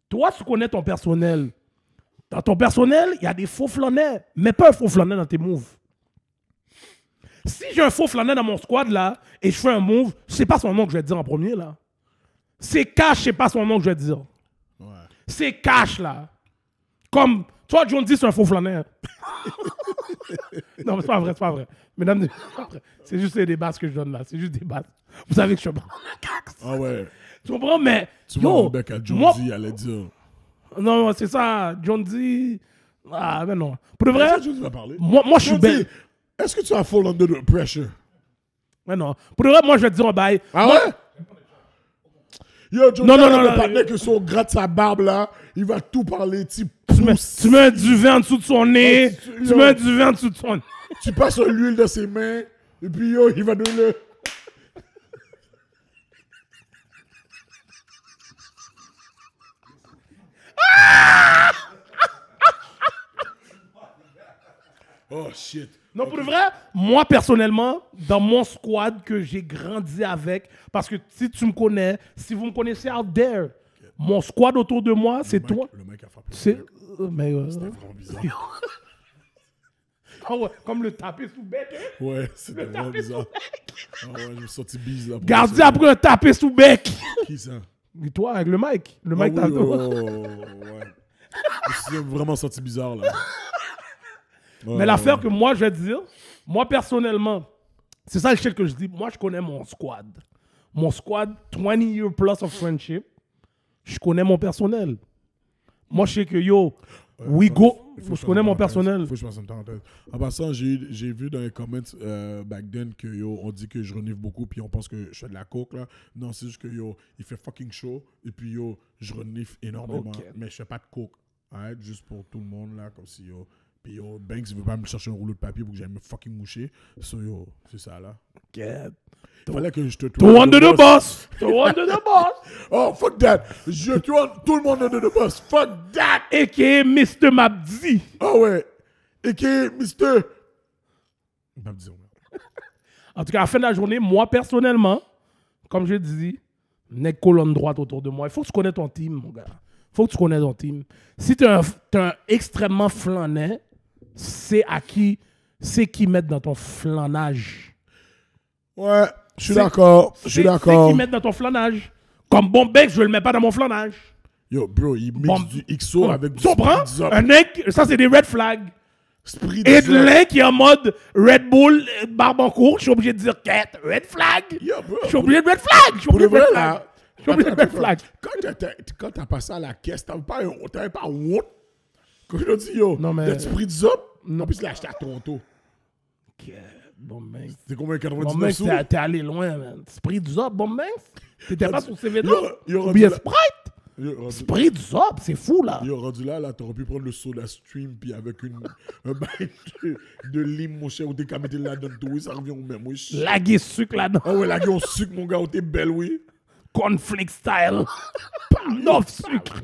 Toi, tu connais ton personnel. Dans ton personnel, il y a des faux flaneurs. Mais pas un faux flaneur dans tes moves. Si j'ai un faux flaneur dans mon squad là, et je fais un move, c'est pas son nom que je vais dire en premier là. C'est cash, c'est pas son nom que je vais dire. Ouais. C'est cash là. Comme, toi, John dit, c'est un faux flaneur. non, mais c'est pas vrai, c'est pas vrai. Mesdames, et- c'est pas juste des bases que je donne là. C'est juste des bases. Vous savez que je suis bon. Ah ouais. Tu comprends? Mais, Tu vois, yo, bec à John moi, D, allait dire. non, c'est ça. John D. Ah, mais non. Pour de vrai, D moi, moi je suis belle. D, Est-ce que tu as fall under the pressure? Mais non. Pour de vrai, moi, je vais te dire un bail. Ah Moi- ouais? Yo, Non, non, non, le partenaire que son gratte sa barbe là, il va tout parler. Tu, Tu mets, tu mets un duvet en dessous de son nez. Oh, tu- tu yo. mets un duvet en dessous de son nez. tu passes l'huile dans ses mains, et puis yo, il va donner le. Oh shit. Non, pour de vrai, moi personnellement, dans mon squad que j'ai grandi avec, parce que si tu me connais, si vous me connaissez out there, mon squad autour de moi, c'est Le mec- toi. Le mec a frappé. C'est. euh, Mais. euh, C'était vraiment bizarre. ah ouais, comme le taper sous bec. hein. Ouais, c'était Le vraiment bizarre. Ah ouais, je me suis senti pour Gardien ça. après un taper sous bec. Qui ça? Et toi, avec le mic. Le Ah mic oui, t'as oh, ouais. Je me suis vraiment senti bizarre là. Mais l'affaire que moi, je vais te dire, moi personnellement, c'est ça le shit que je dis. Moi, je connais mon squad. Mon squad, 20 years plus of friendship. Je connais mon personnel. Moi, je sais que yo, we go. Faut Je connais mon personnel. Faut que je fasse une parenthèse. En passant, j'ai vu dans les comments euh, back then que yo, on dit que je renifle beaucoup, puis on pense que je fais de la coke là. Non, c'est juste que yo, il fait fucking chaud, et puis yo, je renifle énormément, mais je fais pas de coke. Arrête, juste pour tout le monde là, comme si yo. Puis yo, Banks, il veut pas me chercher un rouleau de papier pour que j'aille me fucking moucher. So yo, c'est ça là. Get. Il fallait que je te Throw under the bus. Throw under the bus. Oh, fuck that! Je tourne tout le monde under the bus. Fuck that! A.K.A. Mr. Mabdi. Ah ouais! Et qui Mister. Pas me dire, merde. En tout cas, à la fin de la journée, moi, personnellement, comme je dis, n'est colonne droite autour de moi. Il faut que tu connais ton team, mon gars. Il faut que tu connais ton team. Si tu es un, t'es un extrêmement flanais, c'est à qui, c'est qui mettre dans ton flanage. Ouais, je suis d'accord. Je suis d'accord. C'est qui mettre dans ton flanage. Comme Bombeck, je ne le mets pas dans mon flanage. Yo, bro, il mixe Bon- du XO avec du comprends? Un mec, ça c'est des red flags. Et de l'un qui est en mode Red Bull, euh, barbe en cours, je suis obligé de dire quête, red flag. Yo, bro, Je suis obligé de red flag. Je suis obligé de red flag. Je suis obligé de red flag. Quand t'as- t'as- t'as passé à la caisse, t'avais pas, pas honte. Quand je dis, yo, Non, mais- t'as Speed Up. En plus, il acheté à Toronto. Quête, Bon, mec. C'est combien? Bon, 99 mec, sous? t'es t'es allé loin, man. Sprite du Zop, bon, mec. T'étais pas sur CV Yo, yo, Ou bien Sprite? Sprite du Zop, c'est fou, là. Yo, rendu là, là, t'aurais pu prendre le soda stream, puis avec une, un bail de, de lime, mon cher, ou mettre là-dedans tout, oui, ça revient au même, oui. Laguer sucre là-dedans. Ah ouais, là, on sucre, mon gars, ou t'es belle, oui. Cornflake style. Neuf sucre.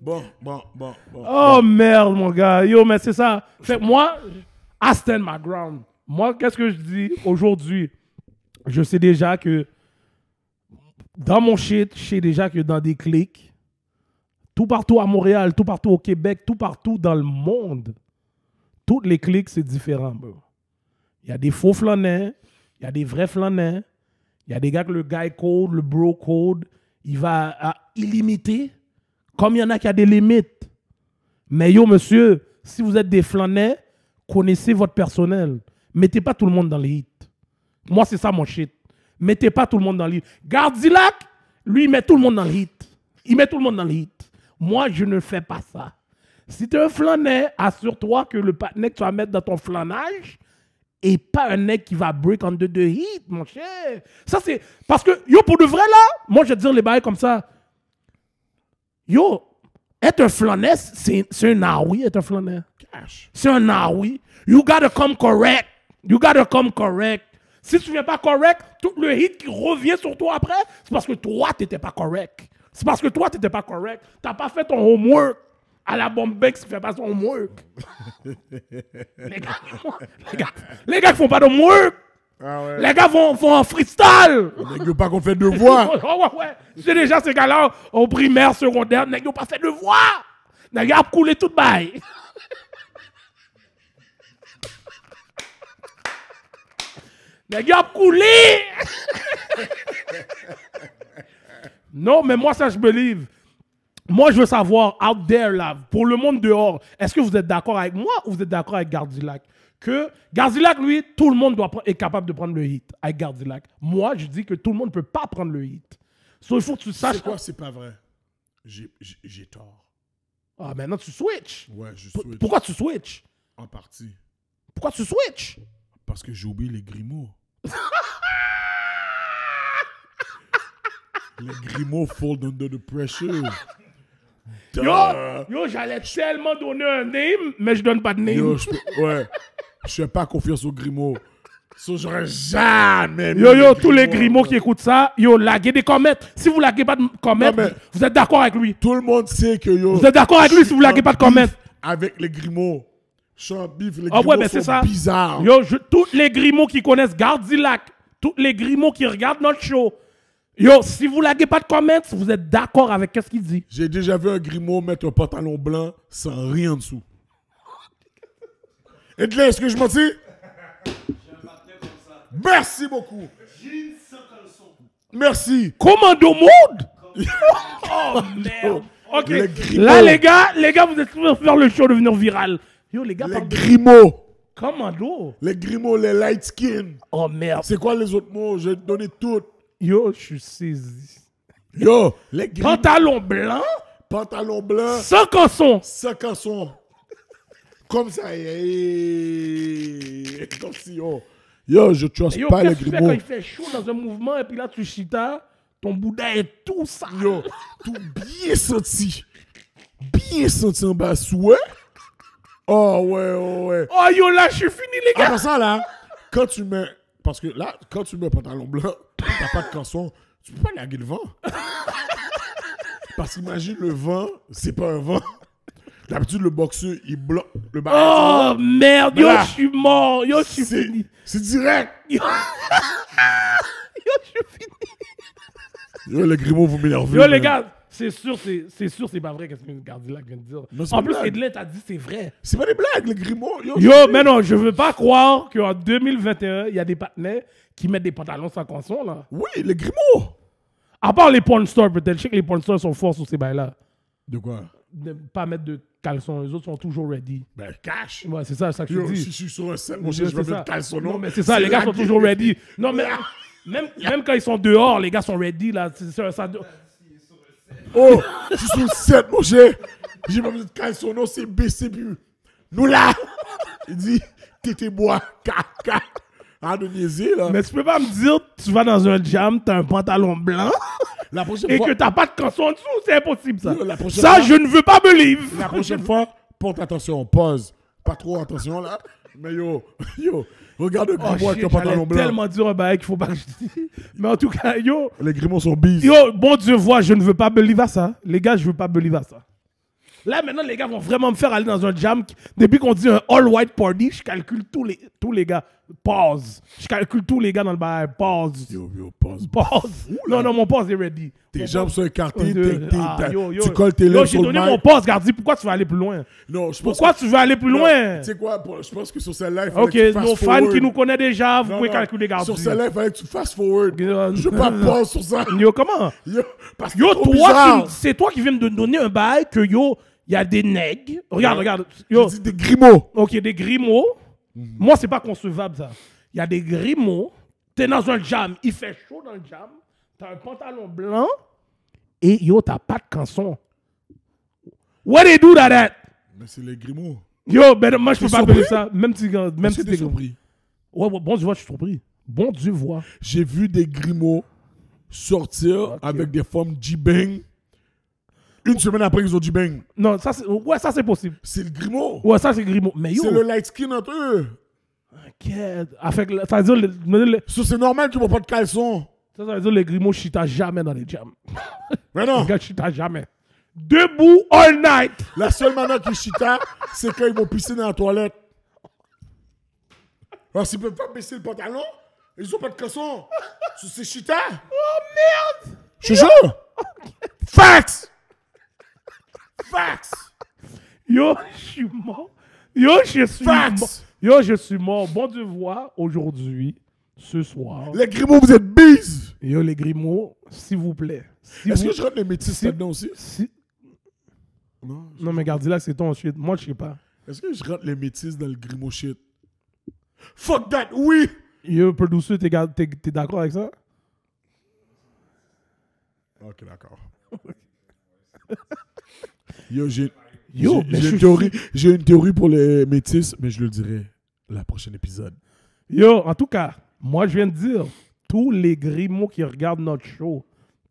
Bon, bon, bon, bon. Oh merde, mon gars. Yo, mais c'est ça. Fait moi, I stand my ground. Moi, qu'est-ce que je dis aujourd'hui? Je sais déjà que dans mon shit, je sais déjà que dans des clics, tout partout à Montréal, tout partout au Québec, tout partout dans le monde, toutes les clics, c'est différent, bro. Il y a des faux flaneurs, il y a des vrais flaneurs, il y a des gars que le guy code, le bro code, il va à illimité, comme il y en a qui a des limites. Mais yo, monsieur, si vous êtes des flaneurs, connaissez votre personnel. Mettez pas tout le monde dans les hits. Moi, c'est ça mon shit. Mettez pas tout le monde dans les hits. Gardilac, lui, il met tout le monde dans le hit. Il met tout le monde dans le hit. Moi, je ne fais pas ça. Si tu es un flaneur, assure-toi que le partenaire que tu vas mettre dans ton flanage et pas un mec qui va break en deux de hit, mon cher. Ça, c'est. Parce que, yo, pour de vrai, là, moi, je vais dire les bails comme ça. Yo, être un flaneur, c'est un ah oui, être un. Cash. C'est un ah oui. You gotta come correct. You gotta come correct. Si tu viens pas correct, tout le hit qui revient sur toi après, c'est parce que toi, t'étais pas correct. C'est parce que toi, t'étais pas correct. T'as pas fait ton homework. à la Bombex qui fait pas son work. les, gars, les, gars, les gars qui font pas de work. Ah ouais. Les gars vont, vont en freestyle. Yo pas qu'on fait devoir. Oh, ouais, ouais. C'est déjà ces gars-là au primaire, secondaire, yo pas fait devoir. Nèg yo a coulé tout bail. Yo a coulé. non, mais moi, ça, je believe. Moi, je veux savoir, out there, là, pour le monde dehors, est-ce que vous êtes d'accord avec moi ou vous êtes d'accord avec Gardilac? Que Gardilac, lui, tout le monde doit, est capable de prendre le hit avec Gardilac. Moi, je dis que tout le monde ne peut pas prendre le hit. So, il faut que tu saches. C'est quoi, c'est pas vrai? J'ai- tort. Ah, maintenant, tu switches. Ouais, je P- switch. Pourquoi tu switches? En partie. Pourquoi tu switches? Parce que j'ai oublié les grimaud. les grimaud fold under the pressure. Yo, Duh. yo j'allais tellement donner un name, mais je donne pas de name. Yo, ouais. Je fais pas confiance aux grimaud. So, j'aurais jamais. Yo, yo, tous les grimauds qui écoutent ça, yo, laguez des comments. Si vous laguez pas de Non, mais- vous êtes d'accord avec lui. Tout le monde sait que yo. Vous êtes d'accord avec lui si vous laguez pas de comments. Avec les grimaud. Je suis en bif. Les Ah grimaud ouais, mais sont c'est ça. bizarres. Yo, je, tous les grimauds qui connaissent Gardilac, tous les grimauds qui regardent notre show, yo, si vous laguez pas de comments, vous êtes d'accord avec ce qu'il dit. J'ai déjà vu un grimaud mettre un pantalon blanc sans rien en dessous. Et là, est-ce que je m'en dis? Merci beaucoup. Merci. Commando mode? Oh merde Ok, Les grimauds. là les gars, les gars, vous êtes en faire le show devenir viral. Yo, les gars, Les commando. Les grimaud, les light skin. Oh merde. C'est quoi les autres mots? J'ai donné tout. Yo, je suis saisi. Yo, les grimaud. Pantalon blanc, Pantalon blanc, sans canson. sans canson. Comme ça. eh, Comme si, yo. Yo, je trust Yo, pas les fais quand il fait chaud dans un mouvement et puis là tu chitas, ton bouddha est tout sale. Yo, tout bien senti. Bien senti en bas, ouais. Oh, ouais, oh, ouais. Oh yo, là je suis fini les gars. passant, là, quand tu mets. Parce que là, quand tu mets un pantalon blanc, t'as pas de canson, tu peux pas laguer le vent. Parce qu'imagine le vent, c'est pas un vent. D'habitude, le boxeur, il bloque le bas. Oh merde, Mais yo, je suis mort. Yo, je suis fini. c'est direct. Yo, yo je suis fini. Yo, les grimaud, vous m'énervez. Yo les gars, c'est sûr, c'est c'est sûr, c'est pas vrai qu'est-ce que Gardilac vient de dire. Non, En plus. Edlin t'a dit c'est vrai. C'est pas des blagues, les grimaud. Yo, Yo, mais non, je veux pas croire qu'en 2021, il y a des partenaires qui mettent des pantalons sans canson, là. Oui, les grimaud. À part les porn stars, peut-être. Je sais que les porn stars sont forts sur ces bails-là. De quoi? De pas mettre de caleçon. Les autres sont toujours ready. Ben, cash. Ouais, c'est ça, ça que je dis. si je suis sur un set, mon cher, je vais mettre caleçon. Non, mais c'est ça, les gars sont toujours ready. Non, mais même, même quand ils sont dehors, les gars sont ready, là. C'est ça, ça- Oh, je suis sur le set, mon cher. J'ai pas besoin de caleçon, non, c'est puis nous là. Il dit, tété bois, caca. Ah, de niaiser, là. Mais tu peux pas me dire, tu vas dans un jam, t'as un pantalon blanc la prochaine et fois, que t'as pas de canson en dessous, c'est impossible, ça. Yo, la prochaine Ça, fois- je ne veux pas believe. la prochaine fois, porte attention, pause. Pas trop attention, là. Mais yo, yo, regarde le Oh, grimoire avec un pantalon blanc. tellement dire un bail qu'il faut pas que je dise. Mais en tout cas, yo, Les grimauds sont bises. Yo, bon Dieu voit, je ne veux pas believe à ça. Les gars, je veux pas believe à ça. Là, maintenant, les gars vont vraiment me faire aller dans un jam. Depuis qu'on dit un all-white party, je calcule tous les, tous les gars. Pause. Je calcule tous les gars dans le bar. Pause. Yo, yo, pause. Pause. Non, non, mon pause est ready. Tes jambes sont écartées, ah, tu colles tes lèvres j'ai sur le donné mon pause, Gardi. Pourquoi tu veux aller plus loin? Non, je pense Pourquoi tu veux aller plus loin? Tu sais quoi, je pense que sur celle-là, il Ok, nos fans qui nous connaissent déjà, vous pouvez calculer Gardi. Sur celle-là, il fallait que tu fasses forward. Je veux pas pause sur ça. Yo, comment? Yo, parce que Yo, toi, c'est toi qui viens de me donner un bail que yo, il y a des nègres. Regarde, regarde. Yo, des grimaud. ok, des grimauds. Mhm. Moi, c'est pas concevable ça. Il y a des grimauds. T'es dans un jam, il fait chaud dans le jam. T'as un pantalon blanc et yo, t'as pas de canson. What they do that at? Mais c'est les grimaud. Yo, ben moi, je peux pas appeler ça. Même si, même si t'es surpris? Ouais, ouais, bon Dieu, je suis surpris. Bon Dieu, voit. J'ai vu des grimaud sortir avec des femmes G-Bang. Une semaine après qu'ils ont G-Bang. Non, ça, c'est, ouais, ça, c'est possible. C'est le grimaud. Ouais, ça, c'est grimaud. Mais yo, C'est le light skin entre eux. Quel- Avec, le- ça veut dire, le- le- le- Ça, c'est normal qu'ils n'ont pas de caleçon. ça, ça veut dire les grimauds chita jamais dans les jams. Mais non. Les gars chita jamais. Debout all night. La seule manière qu'ils chita, c'est quand ils vont pisser dans la toilette. Alors, s'ils peuvent pas baisser le pantalon, ils ont pas de caleçon. C'est chita. Oh merde. Je jure. Facts. Facts. Yo, je suis mort. Yo, je suis Facts. mort. Yo, je suis mort. Bon devoir aujourd'hui, ce soir. Les Grimaud, vous êtes bises. Yo, les Grimaud, s'il vous plaît. Si Est-ce vous- que je rentre les métis si- là-dedans aussi? si- Non. Non, mais Gardilac, c'est ton shit. Moi, je sais pas. Est-ce que je rentre les métis dans le Grimaud shit? Fuck that, oui! Yo, t'es gar- t'es t'es d'accord avec ça? Ok, d'accord. Yo, j'ai Yo, j'ai- une théorie, j'ai une théorie pour les métis, mais je le dirai la prochaine épisode. Yo, en tout cas, moi, je viens de dire, tous les Grimaud qui regardent notre show,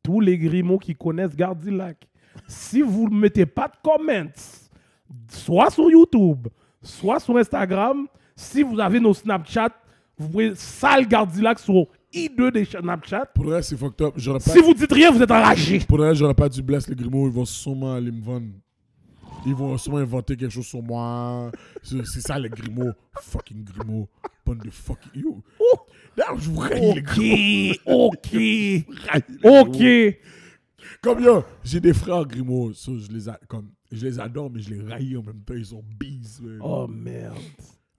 tous les Grimaud qui connaissent Gardilac, si vous ne mettez pas de comments, soit sur YouTube, soit sur Instagram, si vous avez nos Snapchat, vous pouvez sale Gardilac sur I2 des Snapchat. Pour reste, c'est fucked up. J'aurais pas, Si vous dites rien, vous êtes enragé. Pour reste, j'aurais pas dû blesser les Grimaud. Ils vont sûrement aller me vendre. Ils vont sûrement inventer quelque chose sur moi. C'est ça, les Grimaud. Fucking Grimaud. Bande de fucking. Yo. D'ailleurs, je vous raille les Grimaud. Ok, ok, ok. Comme yo, j'ai des frères Grimaud. ça, je, les a- comme, je les adore, mais je les raille en même temps. Ils sont bises. Oh merde.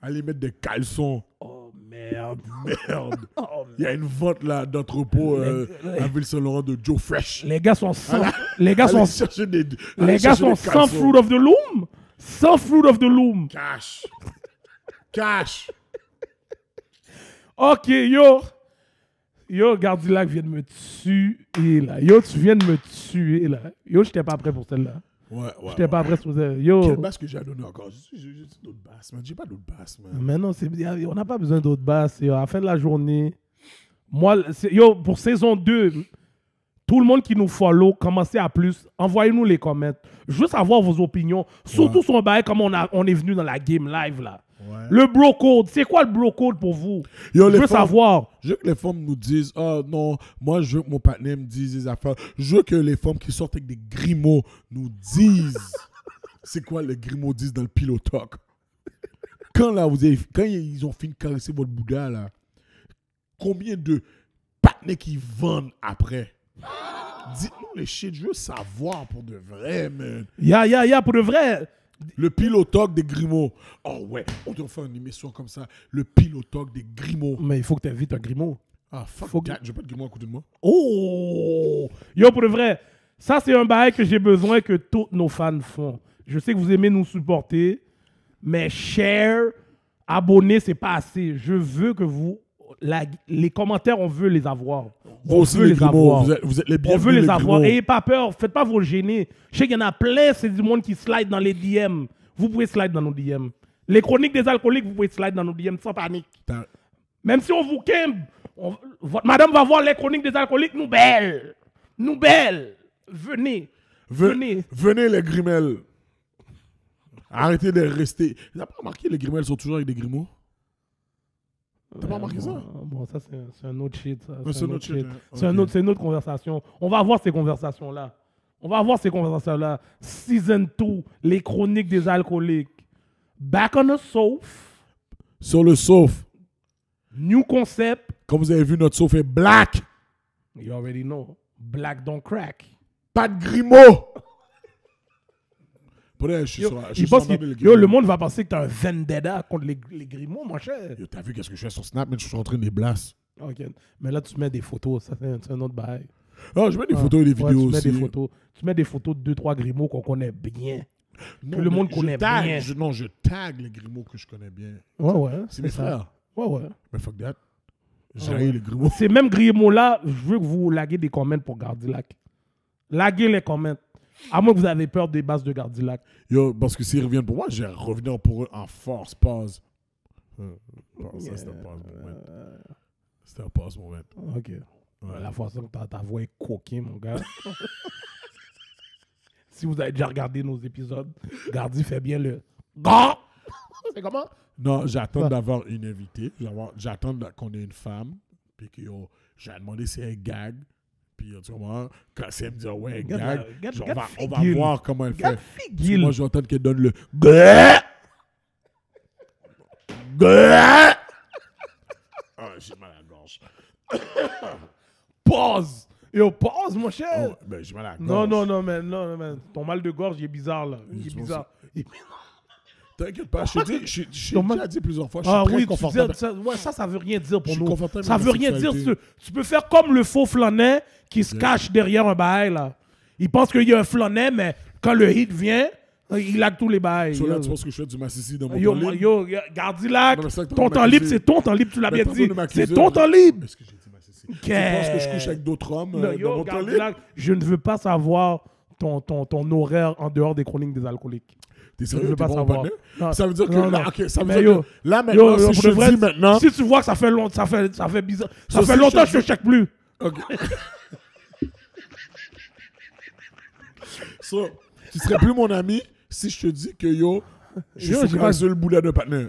Allez mettre des caleçons. Oh merde. Merde. Oh, Il y a une vente là d'entrepôt euh, à Ville-Saint-Laurent de Joe Fresh. Les gars sont sans. Les gars sont. des. Les gars sans fruit of the loom. Sans fruit of the loom. Cash. Cash. Ok, yo. Yo, Gardilac vient de me tuer là. Yo, tu viens de me tuer là. Yo, j'étais pas prêt pour celle-là. Ouais, ouais. J'étais ouais. pas prêt pour. Yo. Quelle basse que j'ai à donner encore J'ai d'autres basses, man. J'ai pas d'autres basses, man. Mais non, on n'a pas besoin d'autres basses. Yo, à la fin de la journée, moi, yo, pour saison 2, tout le monde qui nous follow, commencez à plus. Envoyez-nous les commentaires. Je veux savoir vos opinions. Surtout Ouais. sur un bail comme on, a, on est venu dans la game live là. Ouais. Le bro code, c'est quoi le bro code pour vous? Yo, Je les veux femmes- savoir. Je veux que les femmes nous disent, oh non, moi je veux que mon partenaire me dise des affaires. Je veux que les femmes qui sortent avec des grimaud nous disent c'est quoi le grimaud disent dans le pillow talk. Quand là, vous avez, quand ils ont fini de caresser votre Bouddha là, combien de partenaires qui vendent après? Dites-nous les shit, je veux savoir pour de vrai, man. Ya, ya, ya, pour de vrai. Le pilotoc des Grimaud. Oh ouais, on doit faire une émission comme ça. Le pilotoc des Grimaud. Mais il faut que tu invites un grimaud. Ah, fuck Faut que-. J'ai pas de Grimaud à côté de moi. Oh! Yo, pour de vrai, ça, c'est un bail que j'ai besoin que tous nos fans font. Je sais que vous aimez nous supporter, mais share, abonner, c'est pas assez. Je veux que vous. La- les commentaires, on veut les avoir. Vous on aussi, veut les avoir. Vous êtes, vous êtes les On veut les, avoir. Grimaud. Ayez pas peur, faites pas vous gêner. Je sais qu'il y en a plein, c'est du monde qui slide dans les DM. Vous pouvez slide dans nos DM. Les chroniques des alcooliques, vous pouvez slide dans nos DM sans panique. Même si on vous on- votre madame va voir les chroniques des alcooliques, nous belles. Nous belles. Venez. Ve- Venez. Venez, les Grimels. Arrêtez de rester. T'as pas remarqué les Grimels sont toujours avec des Grimaud? T'as pas remarqué ça? Bon, ça, c'est un- autre shit. c'est un autre shit. C'est une autre conversation. On va avoir ces conversations-là. On va avoir ces conversations-là. Season 2, les chroniques des alcooliques. Back on the sofa. Sur le sauf. New concept. Comme vous avez vu, notre sauf est black. You already know. Black don't crack. Pas de Grimaud. Pour je suis Yo, sur je il pense sur que- yo, le monde va penser que t'as un vendetta contre les, les mon cher. Yo, T'as vu qu'est-ce que je fais sur Snap, mais je suis en train de les blaster. Ok. Mais là, tu mets des photos. Ça, c'est un, autre bail. Ah, je mets des Ah, photos et des ouais, vidéos tu mets aussi. des photos. Tu mets des photos de 2-3 Grimaud qu'on connaît bien. Non, que le monde connaît tag- bien. je- non, je tag les Grimaud que je connais bien. Ouais, ouais. C'est mes ça. frères. Ouais, ouais. Mais fuck that. J'ai Ah haï ouais. les. Ces mêmes Grimaud-là, je veux que vous laguez des comments pour Gardilac. Laguez les comments. À moins que vous avez peur des bases de Gardilac. Yo, parce que s'ils reviennent pour moi, je vais revenir pour eux en force. Pause. Euh, ça, c'était un pause moment. C'était un pause moment. Ok. Ouais. La façon que ta, voix est coquine, mon gars. si vous avez déjà regardé nos épisodes, Gardi fait bien le. C'est comment? Non, j'attends d'avoir une invitée. J'attends qu'on ait une femme. Puis que yo, j'ai demandé si elle gag. Puis, tu vois, quand c'est me dire, ouais, gag, on, va, on va voir comment elle fait. Moi, j'entends qu'elle donne le! Ah, j'ai mal à la gorge. Pause. Yo, pause, mon cher. Oh, ben, j'ai mal à la gorge. non, non, non, mais non, non, mais ton mal de gorge, il est bizarre, là. Il est Je pense bizarre. T'inquiète pas, je t'ai dit- je je- déjà dit plusieurs fois, je suis Ah très oui, confortable. dis, ça, ouais, ça, ça veut rien dire Je pour suis nous. confortable Ça veut rien dire. Tu, tu peux faire comme le faux flânet qui se cache derrière un bail, là. Il pense qu'il y a un flânet, mais quand le hit vient, il a tous les bails. So là, tu penses que je fais du massissi dans mon yo, temps libre? yo, yo, Gardilac, ton temps libre, c'est ton temps libre, tu l'as bien dit. C'est ton temps libre. Est-ce que j'ai dit massissi? Tu penses que je couche avec d'autres hommes euh, dans mon temps libre? Je ne veux pas savoir ton, ton, ton horaire en dehors des chroniques des alcooliques. T'es Je sérieux? veux T'es pas savoir. Ça veut dire que Non, là, non. ok, ça veut dire yo, que là Yo, maintenant, yo, si pour je vrai, dis maintenant, Si tu vois que ça fait longtemps, ça fait, ça fait bizarre. Ça So, fait si longtemps je que je check plus. ok. So, tu serais plus mon ami si je te dis que yo, je Yo, suis pas- seul bouddha de partenaire.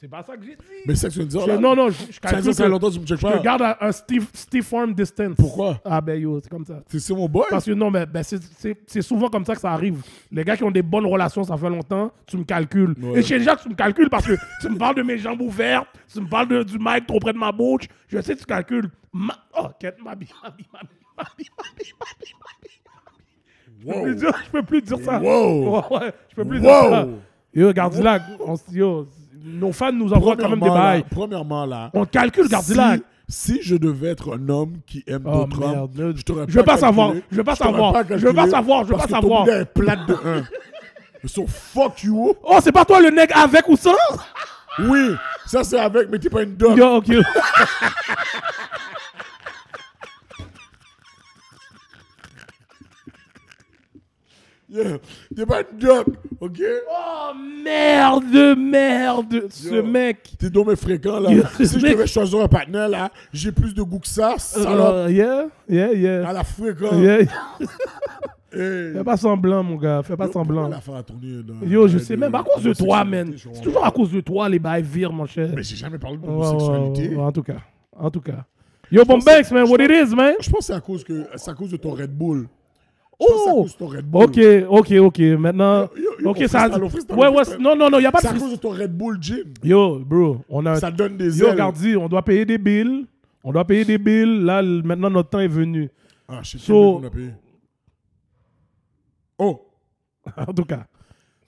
C'est pas ça que j'ai dit. Mais c'est ça que tu veux dire Je- là? non, non, je, je Ça calcule ça fait que longtemps que tu me checkes je pas. garde à un Steve, Steve Farm distance. Pourquoi? Ah ben yo, c'est comme ça. T'es c'est mon boy? Parce que non, mais ben, c'est- c'est c'est souvent comme ça que ça arrive. Les gars qui ont des bonnes relations, ça fait longtemps, tu me calcules. Ouais. Et chez les gens, tu me calcules parce que tu me parles de mes jambes ouvertes, tu me parles de- du mic trop près de ma bouche. Je sais que tu calcules. Ma... Oh, quête, ma bille, ma bille, ma bille, ma bille, ma bille, ma bille, ma bille. Je peux plus dire- Je peux plus dire ça. Wow. Ouais, ouais, je peux plus Wow. dire ça. Yo, Gardilac, on s- yo, nos fans nous envoient quand même des bails. premièrement, là, On calcule, Gardilac. si, si je devais être un homme qui aime Oh, d'autres hommes, je t'aurais Je veux pas calculé. savoir, je veux pas savoir, je veux pas savoir, je veux parce pas que ton savoir. plate de fuck you. Oh, c'est pas toi le nègre avec ou sans? Oui, ça c'est avec, mais t'es pas une. Yo, ok. T'es pas une ok? Oh merde, merde, ce Yo. mec. T'es donc mes fréquents là. Yo, si je mec. devais choisir un partenaire là, j'ai plus de goût que ça, salope. Euh, yeah, yeah, À yeah. la fréquence. yeah. Hey. Fais pas semblant, mon gars, fais pas Yo, semblant. la tourner dans- Yo, je sais de- même, à cause de toi, man. homosexualité, je C'est toujours à cause de toi, les bails virent, mon cher. Mais j'ai jamais parlé ouais, ouais, en tout cas, en tout cas. Yo, Bombex, man, what it is, man? Je pense que c'est à cause que c'est à cause de ton Red Bull. Oh, ok, ok, ok. Maintenant, Yo, yo, yo, ok, ça. freestyle, Ouais, ouais, non, non, non, y a pas de C'est à cause de ton Red Bull Gym. Yo, bro, on a. Ça donne des Yo, ailes. regarde, on doit payer des bills. On doit payer des bills. Là, maintenant, notre temps est venu. Ah, je sais So- pas qu'on a payé? Oh. En tout cas,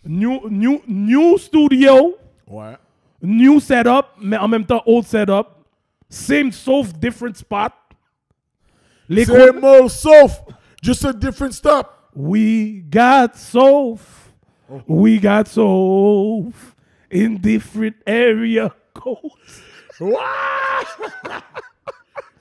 new, new, new studio, Ouais. new setup, mais en même temps, old setup. Same, sauf different spot. Les mot sauf. Just a different stop. We got soft. Oh. We got soft in different area codes.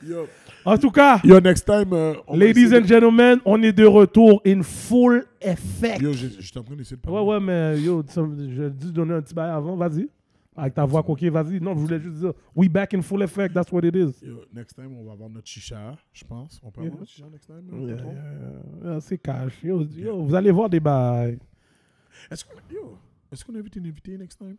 Yo. En tout cas, Yo, next time. euh, ladies and gentlemen, on est de retour in full effect. Yo, j'étais en train d'essayer de parler. Ouais, ouais, mais yo, je dû donner un petit bail avant, vas-y. Avec ta voix coquille, vas-y. Non, je voulais juste dire, we back in full effect, that's what it is. Yo, next time, on va avoir notre chicha, je pense. On peut avoir notre chicha next time? Yeah, yeah, yeah, C'est cash. Yo, yo, vous allez voir des bails. Est-ce qu'on est-ce qu'on invite une invitée next time?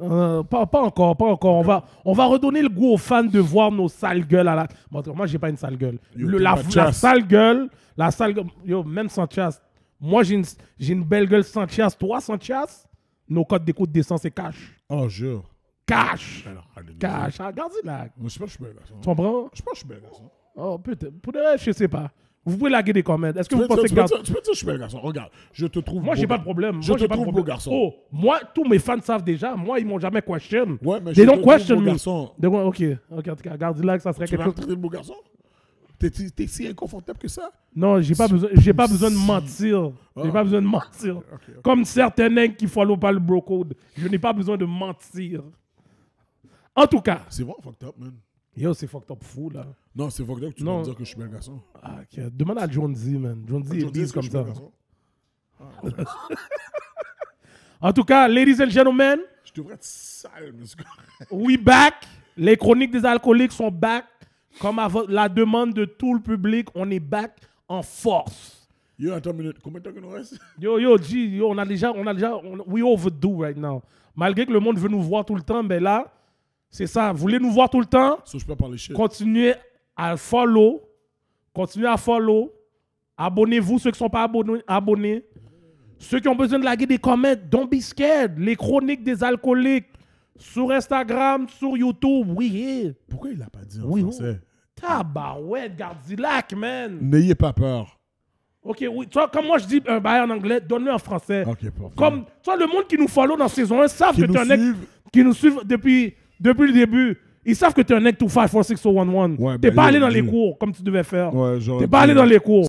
Euh, pas, pas encore, pas encore. On va, on va redonner le goût aux fans de voir nos sales gueules à la. Bon, moi, j'ai pas une sale gueule. Yo, Le- t'es la, sale gueule, la sale gueule. Yo, même sans chasse. Moi, j'ai une, j'ai une belle gueule sans chasse. Toi, sans chasse, nos codes d'écoute descendent, c'est cash. Oh, jure. Cash. Alors, Cash. Ah, Regardez là. Moi, je pense que je suis bel garçon. Tu comprends? Je pense que je suis bel garçon. Oh, peut-être. Pour de vrai, je sais pas. Vous pouvez laguer des commentaires. Est-ce que Tu vous peux, pensez que. tu, peux dire, tu peux dire que je suis bel garçon. Regarde, je te trouve Moi, j'ai pas de problème. Je moi, te pas de trouve beau garçon. Oh, moi, tous mes fans savent déjà. Moi, ils m'ont jamais question. Ouais, mais They je don't te trouve question beau me. garçon. Ok, ok, en tout cas, garde là que ça serait Tu quelque chose. traiter de beau garçon? T'es si inconfortable que ça? Non, j'ai pas besoin, j'ai pas besoin de mentir. J'ai Ah. pas besoin de mentir. Comme certains nègres qui follow pas le bro code, je n'ai pas besoin de mentir. En tout cas, C'est vraiment fucked up, man. yo, c'est fucked up fou là. Non, c'est fucked up que tu vas me dire que je suis bel garçon. Ah, ok. Demande à John Z, man. John Z dis bise que comme ça. garçon. En tout cas, ladies and gentlemen, Je devrais être sale, correct. we back. Les chroniques des alcooliques sont back. Comme à la demande de tout le public, on est back en force. Yo, attends une minute. Combien de temps qu'il nous reste? Yo, yo, G, yo, on a déjà, on a déjà, on- we overdo right now. Malgré que le monde veut nous voir tout le temps, mais là, c'est ça. Vous voulez nous voir tout le temps? So, je peux parler shit. Continuez à follow Continuez à follow. Abonnez-vous, ceux qui ne sont pas abonnés, abonnés. Ceux qui ont besoin de laguer des comments, don't be scared. Les chroniques des alcooliques sur Instagram, sur YouTube. Oui, yeah. Pourquoi il l'a pas dit en Oui, français? Tabarouette, Gardilac, man. N'ayez pas peur. Ok, oui. Toi, comme moi je dis un bail en anglais, donne-le en français. Ok, parfait. Comme, toi, le monde qui nous follow dans saison 1 savent que tu es un mec qui nous suivent depuis, depuis le début. Ils savent que tu es un mec 2546011. Ouais, T'es ben, pas allé dans les cours comme tu devais faire. Ouais, T'es pas allé dans les cours.